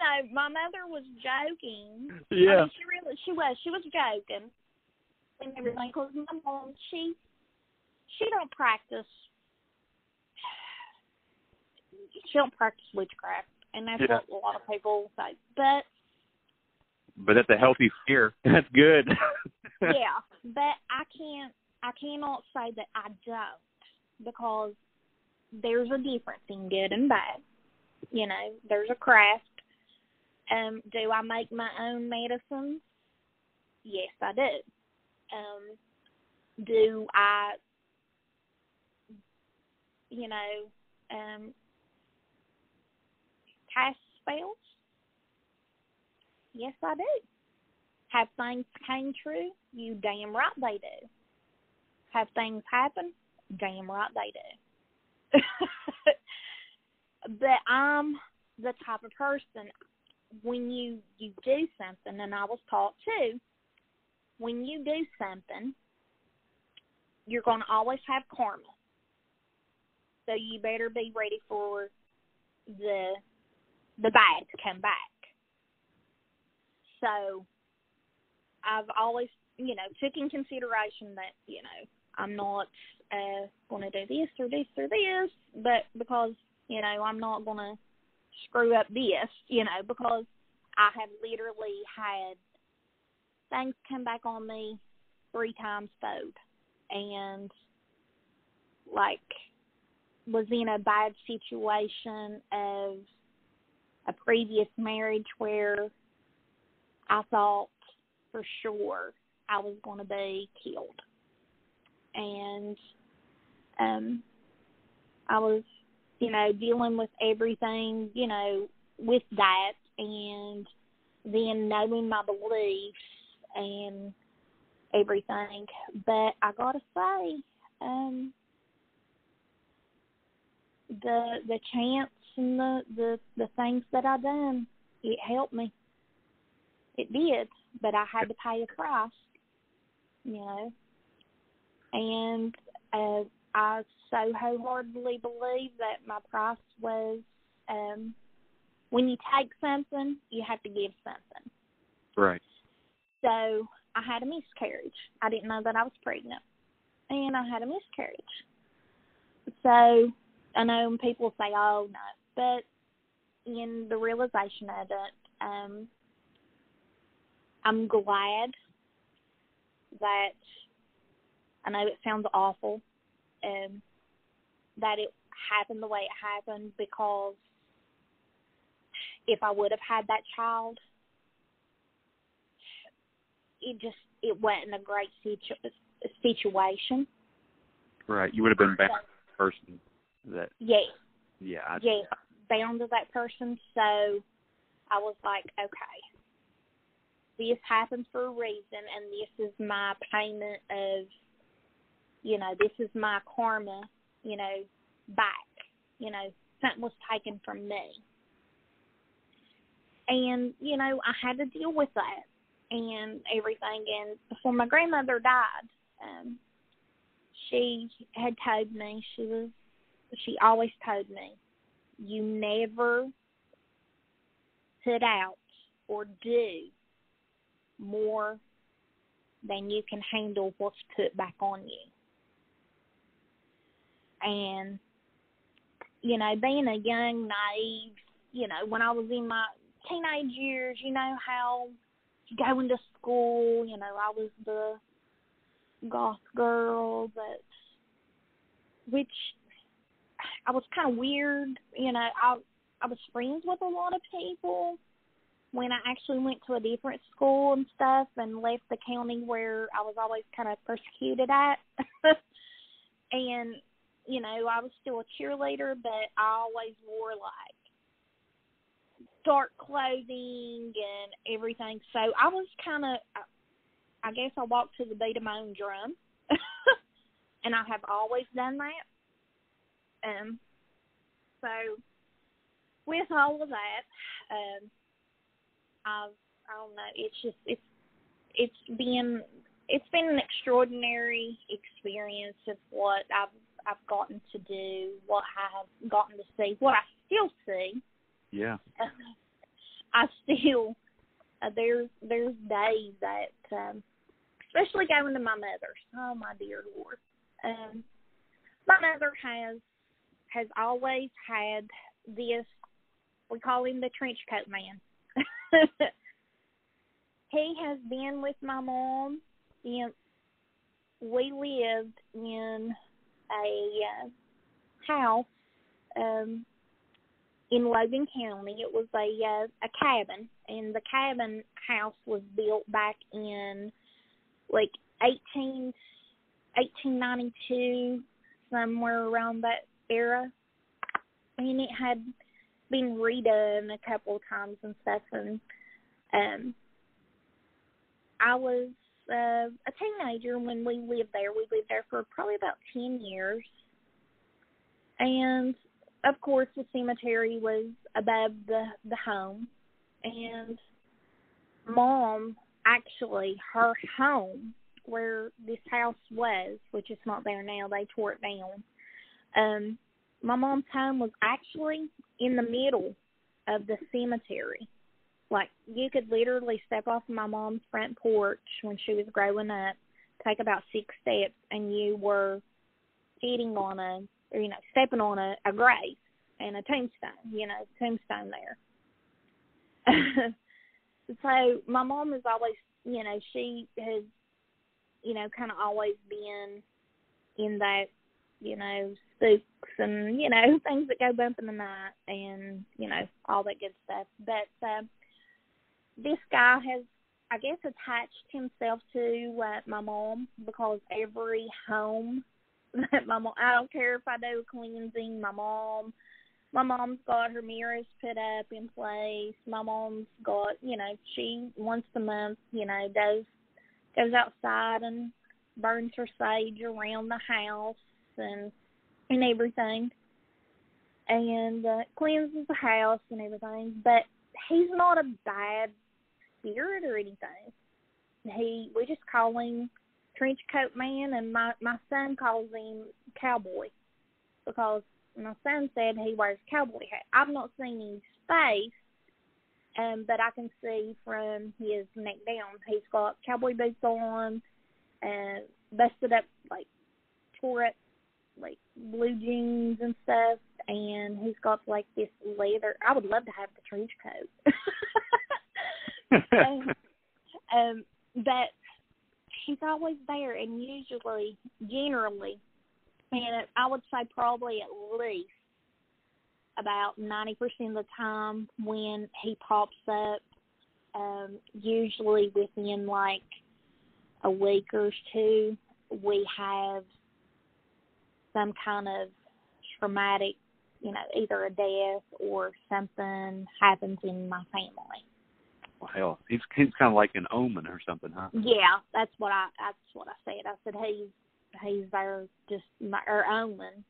you know my mother was joking I Yeah. mean, she really she was she was joking and everything because my mom she she don't practice she don't practice witchcraft and that's Yeah. what a lot of people say but But that's a healthy fear. *laughs* That's good. *laughs* yeah but i can't i cannot say that i don't because there's a difference in good and bad you know there's a craft um do i make my own medicines yes i do um do i you know um cast spells yes i do have things came true? You damn right they do. Have things happen? Damn right they do. *laughs* but I'm the type of person when you you do something, and I was taught too. When you do something, you're going to always have karma. So you better be ready for the the bad to come back. So I've always, you know, took in consideration that, you know, I'm not uh going to do this or this or this, but because, you know, I'm not going to screw up this, you know, because I have literally had things come back on me three times fold and like was in a bad situation of a previous marriage where I thought for sure I was going to be killed. And um I was, you know, dealing with everything, you know, with that and then knowing my beliefs and everything. But I gotta say, um, the the chance and the the the things that I done, it helped me. It did, but I had to pay a price, you know. And uh, I so wholeheartedly believe that my price was um when you take something, you have to give something. Right. So I had a miscarriage. I didn't know that I was pregnant, and I had a miscarriage. So I know people say, "Oh no," but in the realization of it, um, I'm glad that I know it sounds awful, um, that it happened the way it happened because if I would have had that child, it just it wasn't a great situ- situation. Right. You would have been back person that Yes, yeah, I, yes, bound to that person. So I was like, okay, this happens for a reason, and this is my payment of, you know, this is my karma, you know, back. You know, something was taken from me. And, you know, I had to deal with that and everything. And before my grandmother died, um, she had told me, she was, she always told me, you never put out or do more than you can handle what's put back on you. And, you know, being a young, naive, you know, when I was in my teenage years, you know how going to school, you know, I was the goth girl that which I was kind of weird, you know, I I was friends with a lot of people when I actually went to a different school and stuff and left the county where I was always kind of persecuted at. *laughs* and you know, I was still a cheerleader, but I always wore like dark clothing and everything. So I was kind of, I guess I walked to the beat of my own drum, *laughs* and I have always done that. Um, so with all of that, um, I've, I don't know, it's just it's it's been it's been an extraordinary experience of what I've I've gotten to do, what I have gotten to see, what I still see yeah. *laughs* I still uh, there's there's days that um especially going to my mother's. Oh my dear Lord. Um my mother has has always had this we call him the trench coat man. *laughs* he has been with my mom since we lived in a uh, house um in Logan County. It was a uh, a cabin, and the cabin house was built back in like eighteen eighteen ninety two, somewhere around that era, and it had been redone a couple of times and stuff. And um, I was uh, a teenager. When we lived there. We lived there for probably about ten years, and of course the cemetery was above the the home. And mom actually her home where this house was which is not there now they tore it down. Um my mom's home was actually in the middle of the cemetery like you could literally step off my mom's front porch when she was growing up take about six steps and you were sitting on a or, you know, stepping on a, a grave and a tombstone, you know, tombstone there. *laughs* so my mom has always, you know, she has, you know, kind of always been in that, you know, spooks and, you know, *laughs* things that go bump in the night and, you know, all that good stuff. But uh, this guy has I guess attached himself to uh, my mom because every home *laughs* that my mom I don't care if I do cleansing, my mom my mom's got her mirrors put up in place. My mom's got, you know, she once a month, you know, does goes outside and burns her sage around the house and and everything, and uh, cleanses the house and everything. But he's not a bad spirit or anything. He we just call him trench coat man, and my my son calls him cowboy because my son said he wears cowboy hat. I've not seen his face, um, but I can see from his neck down he's got cowboy boots on, and busted up like tore up like blue jeans and stuff, and he's got like this leather. I would love to have the trench coat. *laughs* um, *laughs* um, but he's always there, and usually, generally, and I would say probably at least about ninety percent of the time when he pops up, um, usually within like a week or two, we have some kind of traumatic, you know, either a death or something happens in my family. Well, hell, he's he's kind of like an omen or something, huh? Yeah, that's what I that's what I said. I said he's he's there just my or omen.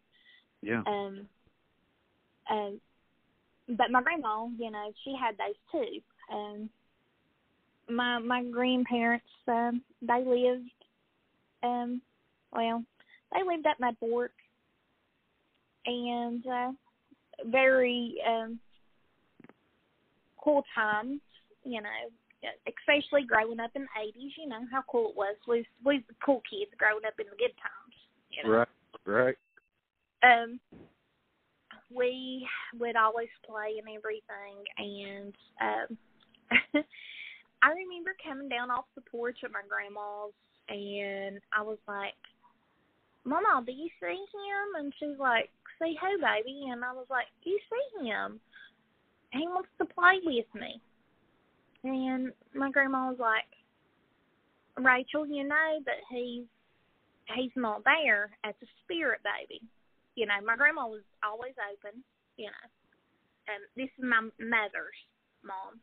Yeah. Um. Um. But my grandma, you know, she had those too. Um. My my grandparents, um, they lived, um, well, they lived at Mud Fork, and uh, very um cool times you know, especially growing up in the eighties, you know how cool it was. We we the cool kids growing up in the good times. You know? Right, right. Um, we would always play and everything, and um, *laughs* I remember coming down off the porch at my grandma's, and I was like, "Mama, do you see him?" And she's like, "See who, baby?" And I was like, "You see him? He wants to play with me." And my grandma was like, Rachel, you know that he's he's not there as a spirit baby. You know, my grandma was always open, you know. And this is my mother's mom.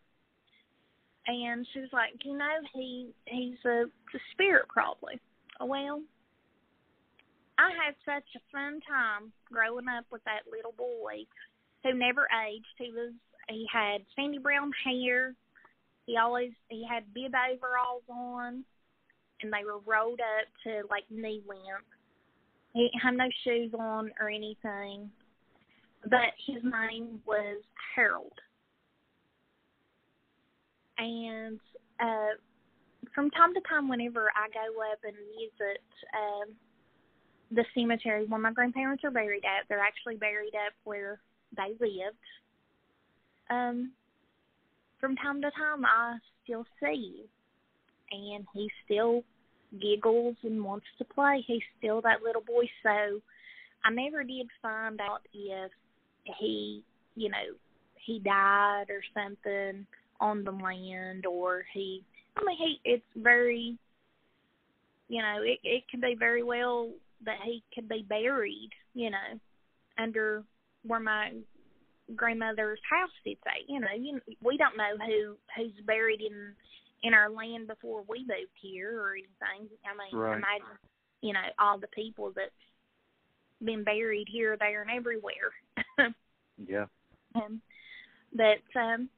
And she was like, You know, he he's a, a spirit probably. Well, I had such a fun time growing up with that little boy who never aged. He was he had sandy brown hair, he always he had bib overalls on, and they were rolled up to like knee length. He had no shoes on or anything, but his name was Harold. And uh, from time to time, whenever I go up and visit um, the cemetery where my grandparents are buried at, they're actually buried up where they lived. Um, from time to time I still see. And he still giggles and wants to play. He's still that little boy. So I never did find out if he, you know, he died or something on the land or he I mean he it's very you know, it it can be very well that he could be buried, you know, under where my grandmother's house sits at. You know, you we don't know who who's buried in in our land before we moved here or anything. I mean, right. imagine you know all the people that's been buried here, there, and everywhere. *laughs* yeah. Um, but um,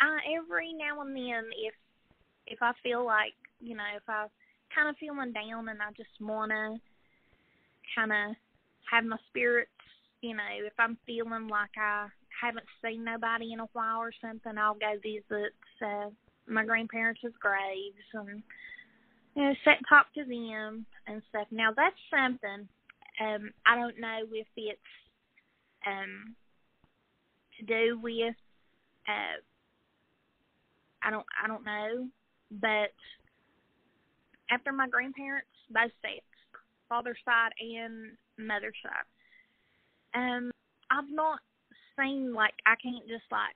I every now and then, if if I feel like you know, if I kind of feeling down and I just wanna kind of have my spirits you know, if I'm feeling like I haven't seen nobody in a while or something, I'll go visit uh, my grandparents' graves and you know, sit and talk to them and stuff. Now that's something um I don't know if it's um to do with uh I don't I don't know, but after my grandparents, both sets, father's side and mother's side, um, I've not seen like I can't just like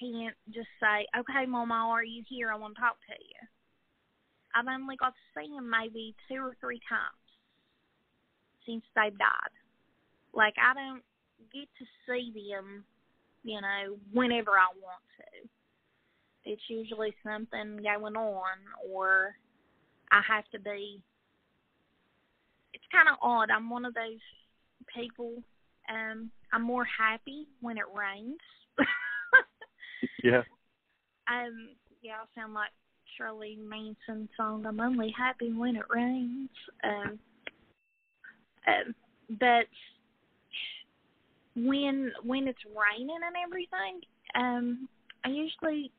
can't just say, Okay, Mama, are you here? I want to talk to you. I've only got to see them maybe two or three times since they've died. Like I don't get to see them, you know, whenever I want to. it's usually something going on, or I have to be. It's kind of odd. I'm one of those people. Um, I'm more happy when it rains. *laughs* yeah. Um, yeah, I sound like Shirley Manson song. I'm only happy when it rains. Um, um, but when when it's raining and everything, um, I usually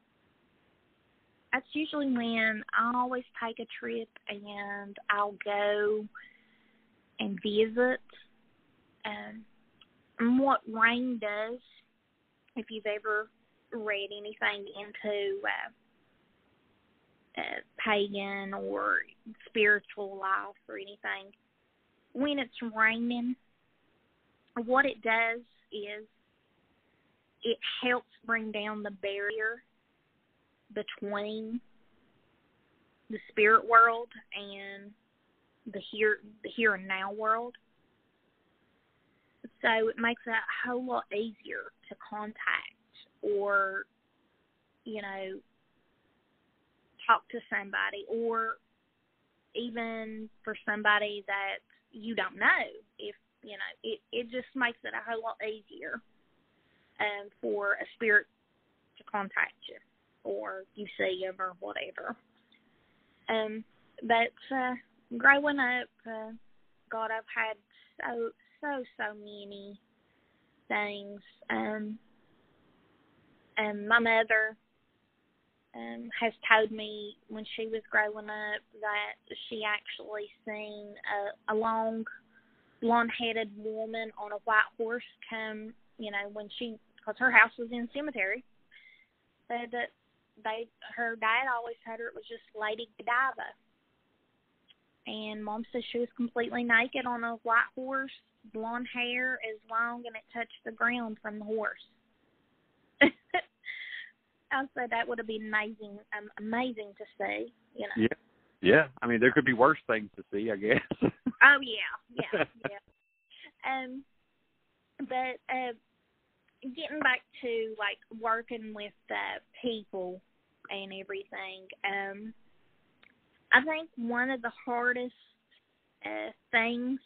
that's usually when I always take a trip and I'll go and visit. Um, what rain does, if you've ever read anything into uh, uh, pagan or spiritual life or anything, when it's raining, what it does is it helps bring down the barrier between the spirit world and the here the here and now world. So it makes it a whole lot easier to contact or you know talk to somebody or even for somebody that you don't know if you know it it just makes it a whole lot easier um for a spirit to contact you or you see them or whatever. Um but uh growing up uh god i've had so so so many things um and my mother um, has told me when she was growing up that she actually seen a, a long, blonde-headed woman on a white horse come, you know, when she, because her house was in cemetery. Said that they, her dad always told her it was just Lady Godiva. And mom said she was completely naked on a white horse, blonde hair is long, and it touched the ground from the horse. *laughs* I said that would have been amazing, um, amazing to see. You know. Yeah. Yeah. I mean, there could be worse things to see, I guess. *laughs* oh yeah, yeah, yeah. Um, but uh, getting back to like working with uh, people and everything, um, I think one of the hardest uh, things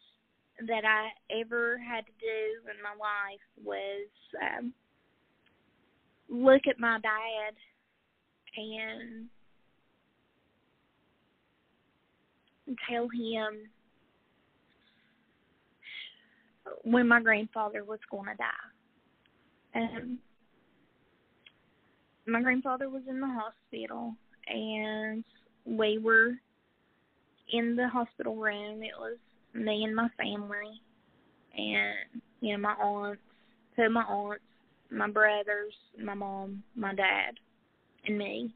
that I ever had to do in my life was um, look at my dad and tell him when my grandfather was going to die. Um, my grandfather was in the hospital, and we were in the hospital room. It was me and my family, and you know my aunts, two of my aunts, my brothers, my mom, my dad, and me.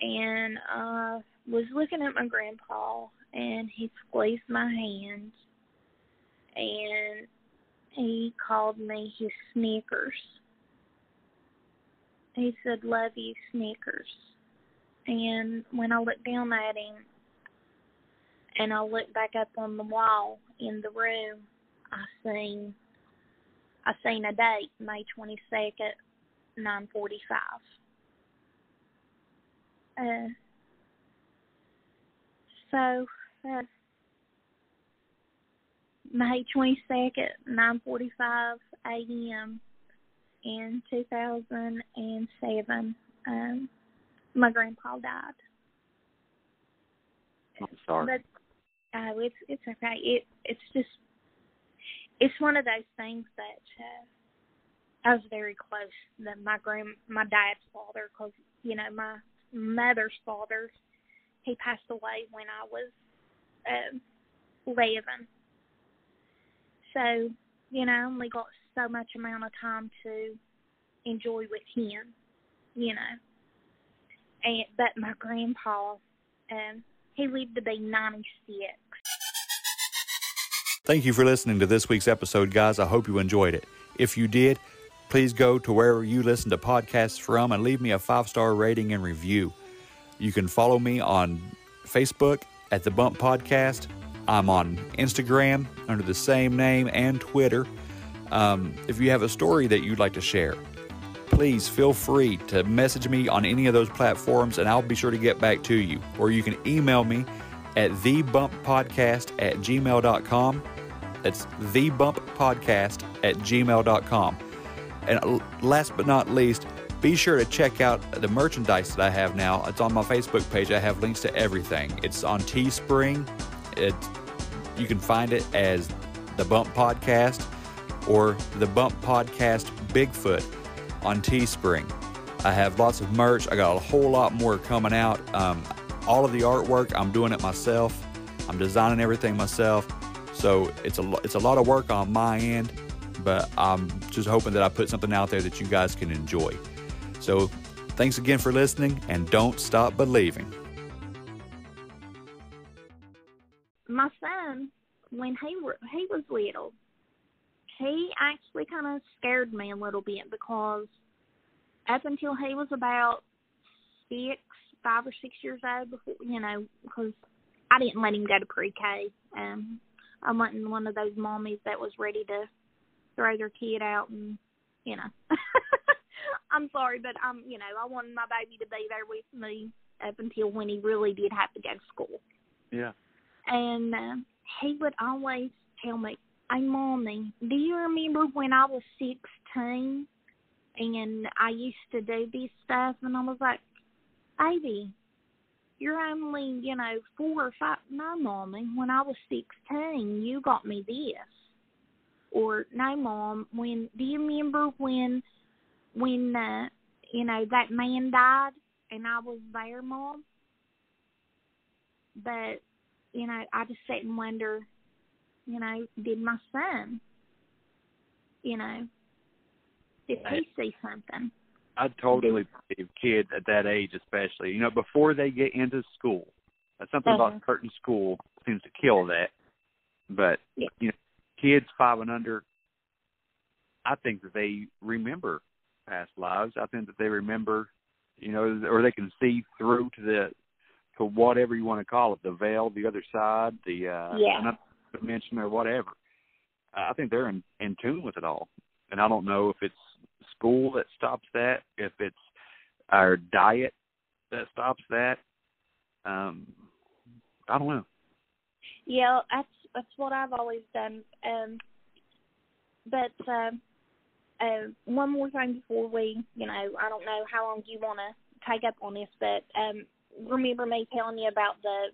And I uh, was looking at my grandpa, and he squeezed my hand, and he called me his Snickers. He said, "Love you, Snickers." And when I looked down at him, and I looked back up on the wall in the room, I seen I seen a date, May 22nd, 9:45. Uh, so uh, May 22nd, 9:45 a.m. in 2007, um, my grandpa died. I'm sorry. But uh, it's it's okay. It it's just it's one of those things that uh, I was very close. That my grand, my dad's father, because you know my mother's father, he passed away when I was uh, eleven. So you know, I only got so much amount of time to enjoy with him. You know, and but my grandpa, um, he lived to be ninety six Thank you for listening to this week's episode, guys. I hope you enjoyed it. If you did, please go to wherever you listen to podcasts from and leave me a five star rating and review. You can follow me on Facebook at The Bump Podcast. I'm on Instagram under the same name and Twitter. Um, if you have a story that you'd like to share, please feel free to message me on any of those platforms and I'll be sure to get back to you. Or you can email me at thebumppodcast at gmail.com. That's thebumppodcast at gmail.com. And last but not least, be sure to check out the merchandise that I have now. It's on my Facebook page. I have links to everything. It's on Teespring. It you can find it as the Bump Podcast or the Bump Podcast Bigfoot on Teespring. I have lots of merch. I got a whole lot more coming out. Um, all of the artwork, I'm doing it myself. I'm designing everything myself. So it's a it's a lot of work on my end, but I'm just hoping that I put something out there that you guys can enjoy. So thanks again for listening, and don't stop believing. My son, when he he was little, he actually kind of scared me a little bit because up until he was about six, five or six years old, before you know, because I didn't let him go to pre-K. Um, I wasn't one of those mommies that was ready to throw their kid out and you know. *laughs* I'm sorry, but um, you know, I wanted my baby to be there with me up until when he really did have to go to school. Yeah. And uh, he would always tell me, "Hey, mommy, do you remember when I was 16 and I used to do this stuff?" And I was like, "Baby, you're only, you know, four or five. No, mommy, when I was 16, you got me this." Or no, mom, when do you remember when when uh, you know that man died and I was there, mom? But you know, I just sit and wonder, you know, did my son, you know, did he see something? I totally believe kids at that age, especially, you know, before they get into school. That's something uh-huh. about certain school seems to kill that. But yeah. you know, kids five and under, I think that they remember past lives. I think that they remember, you know, or they can see through to the to whatever you want to call it, the veil, the other side, the uh yeah. Dimension or whatever. I think they're in in tune with it all. And I don't know if it's school that stops that, if it's our diet that stops that. Um I don't know. Yeah, that's that's what I've always done. Um but um uh, one more thing before we, you know, I don't know how long you want to take up on this, but um, remember me telling you about the,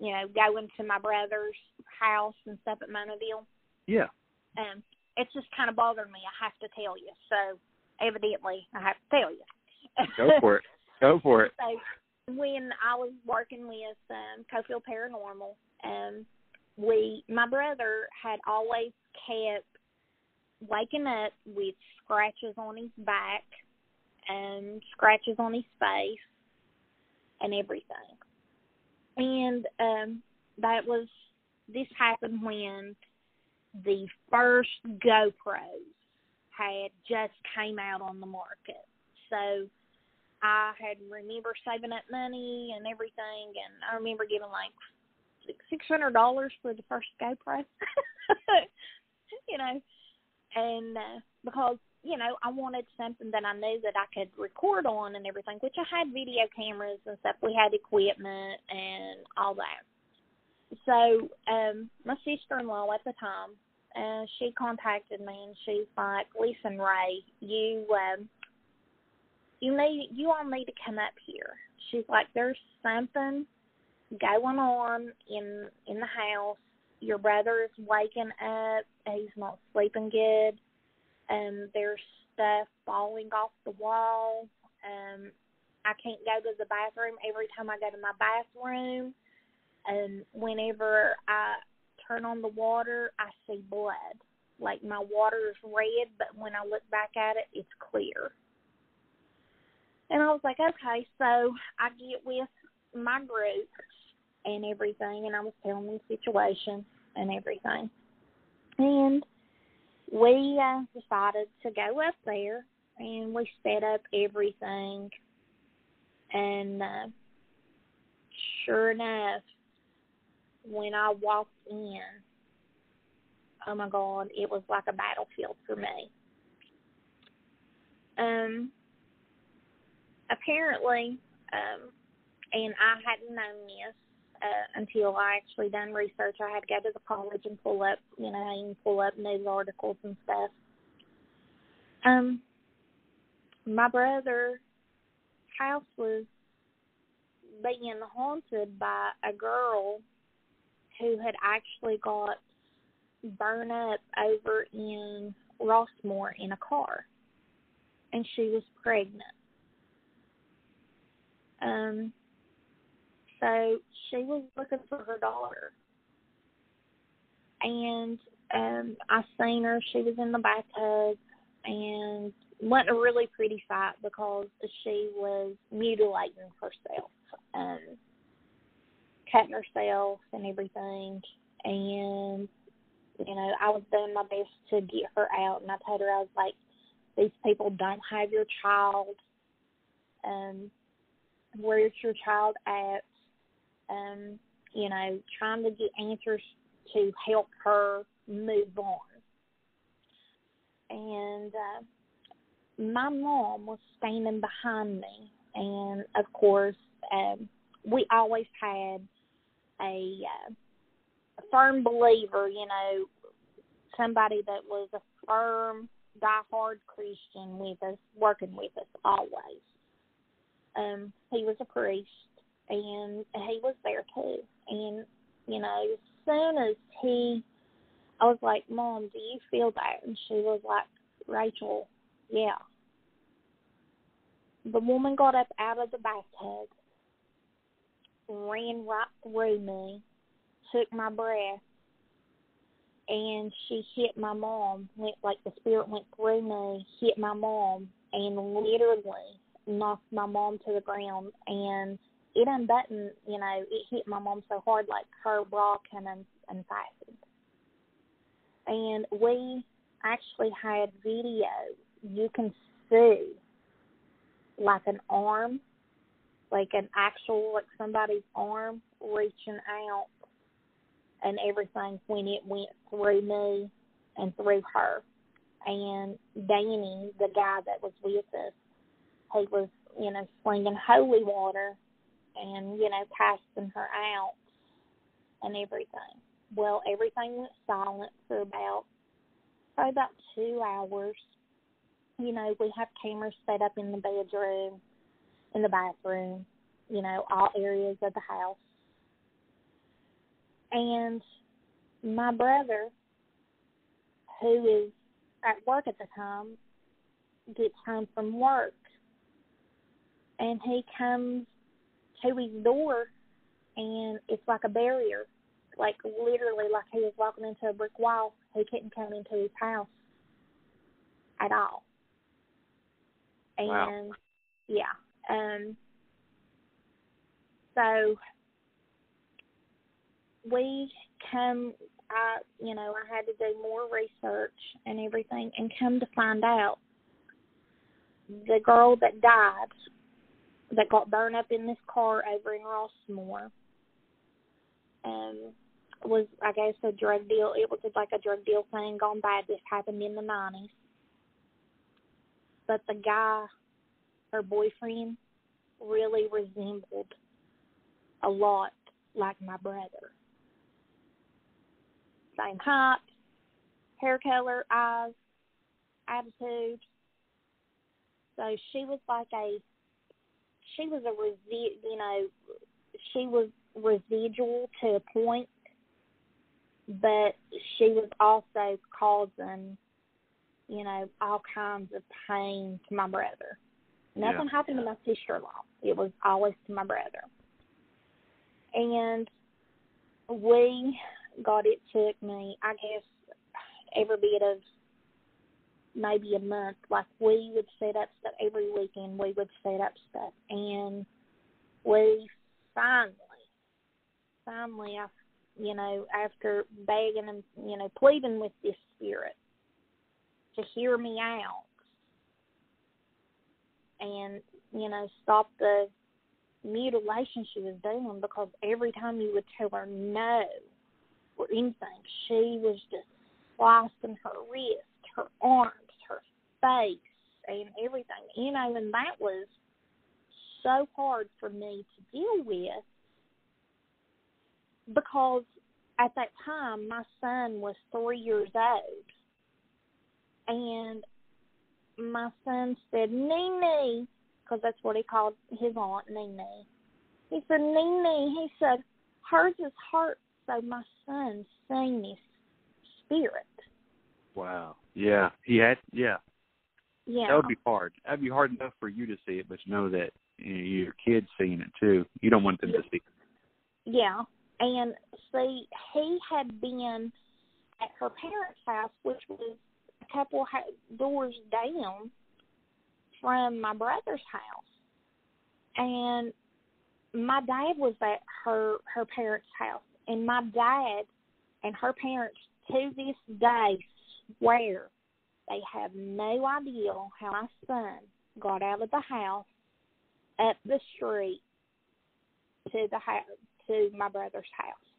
you know, going to my brother's house and stuff at Monaville? Yeah. Um, it's just kind of bothered me. I have to tell you. So evidently, I have to tell you. Go for it. *laughs* Go for it. So when I was working with um, Cofield Paranormal, um, we, my brother had always kept waking up with scratches on his back and scratches on his face and everything. And um that was this happened when the first GoPros had just came out on the market. So I had remember saving up money and everything and I remember giving like six hundred dollars for the first GoPro. *laughs* you know, and uh, because you know I wanted something that I knew that I could record on and everything, which I had video cameras and stuff. We had equipment and all that. So um my sister-in-law at the time, uh, she contacted me and she's like, "Listen, Ray, you um, you need you all need to come up here." She's like, "There's something going on in in the house your brother is waking up. He's not sleeping good. Um, there's stuff falling off the wall. Um, I can't go to the bathroom every time I go to my bathroom. And whenever I turn on the water, I see blood. Like my water is red, but when I look back at it, it's clear. And I was like, okay, so I get with my group and everything, and I was telling them the situation and everything. And we uh, decided to go up there, and we set up everything. And uh, sure enough, when I walked in, oh my God, it was like a battlefield for me. Um, apparently, um, and I hadn't known this uh, until I actually done research. I had to go to the college and pull up, you know, and pull up news articles and stuff. Um, my brother's house was being haunted by a girl who had actually got burned up over in Rossmore in a car, and she was pregnant. Um, so she was looking for her daughter, and um, I seen her. She was in the bathtub, and wasn't a really pretty sight because she was mutilating herself, um, cutting herself and everything. And you know, I was doing my best to get her out, and I told her I was like, "These people don't have your child. Um, where's your child at? Um, you know, trying to get answers to help her move on." And uh, my mom was standing behind me, and of course, um, we always had a, uh, a firm believer, you know, somebody that was a firm, die-hard Christian with us, working with us always. Um, he was a priest, and he was there too. And you know, as soon as he, I was like, "Mom, do you feel that?" And she was like, "Rachel, yeah." The woman got up out of the bathtub, ran right through me, took my breath, and she hit my mom. Went like the spirit went through me, hit my mom, and literally knocked my mom to the ground. And it unbuttoned, you know, it hit my mom so hard like her bra came un- unfastened. And we actually had video. You can see like an arm, like an actual like somebody's arm reaching out and everything when it went through me and through her. And Danny, the guy that was with us, he was, you know, slinging holy water and, you know, casting her out and everything. Well, everything went silent for about probably about two hours you know, we have cameras set up in the bedroom, in the bathroom, you know, all areas of the house. And my brother, who is at work at the time, gets home from work and he comes to his door and it's like a barrier. Like literally like he was walking into a brick wall. He couldn't come into his house at all. And Wow. yeah. Um so we come I you know, I had to do more research and everything and come to find out the girl that died that got burned up in this car over in Rossmore um was I guess a drug deal it was like a drug deal thing gone bad this happened in the nineties. But the guy, her boyfriend, really resembled a lot like my brother. Same height, hair color, eyes, attitude. So she was like a, she was a resi, you know, she was residual to a point, but she was also causing, you know, all kinds of pain to my brother. Nothing Yeah. happened to my sister-in-law. It was always to my brother. And we God, it took me, I guess, every bit of maybe a month. Like we would set up stuff every weekend. We would set up stuff, and we finally, finally, I, you know, after begging and you know pleading with this spirit to hear me out, and you know stop the mutilation she was doing because every time you would tell her no or anything, she was just slicing her wrist, her arms, her face, and everything, you know, and that was so hard for me to deal with because at that time my son was three years old and my son said Nene because that's what he called his aunt Nene. He said Nene. He said hers is heart, so my son seen his spirit. Wow. Yeah. He had. Yeah. Yeah. That would be hard. That'd be hard enough for you to see it, but you know that you know, your kid's seeing it too. You don't want them to see. It. Yeah. And see, he had been at her parents' house, which was a couple ha- doors down from my brother's house, and my dad was at her her parents' house, and my dad and her parents to this day swear they have no idea how my son got out of the house up the street to the house to my brother's house.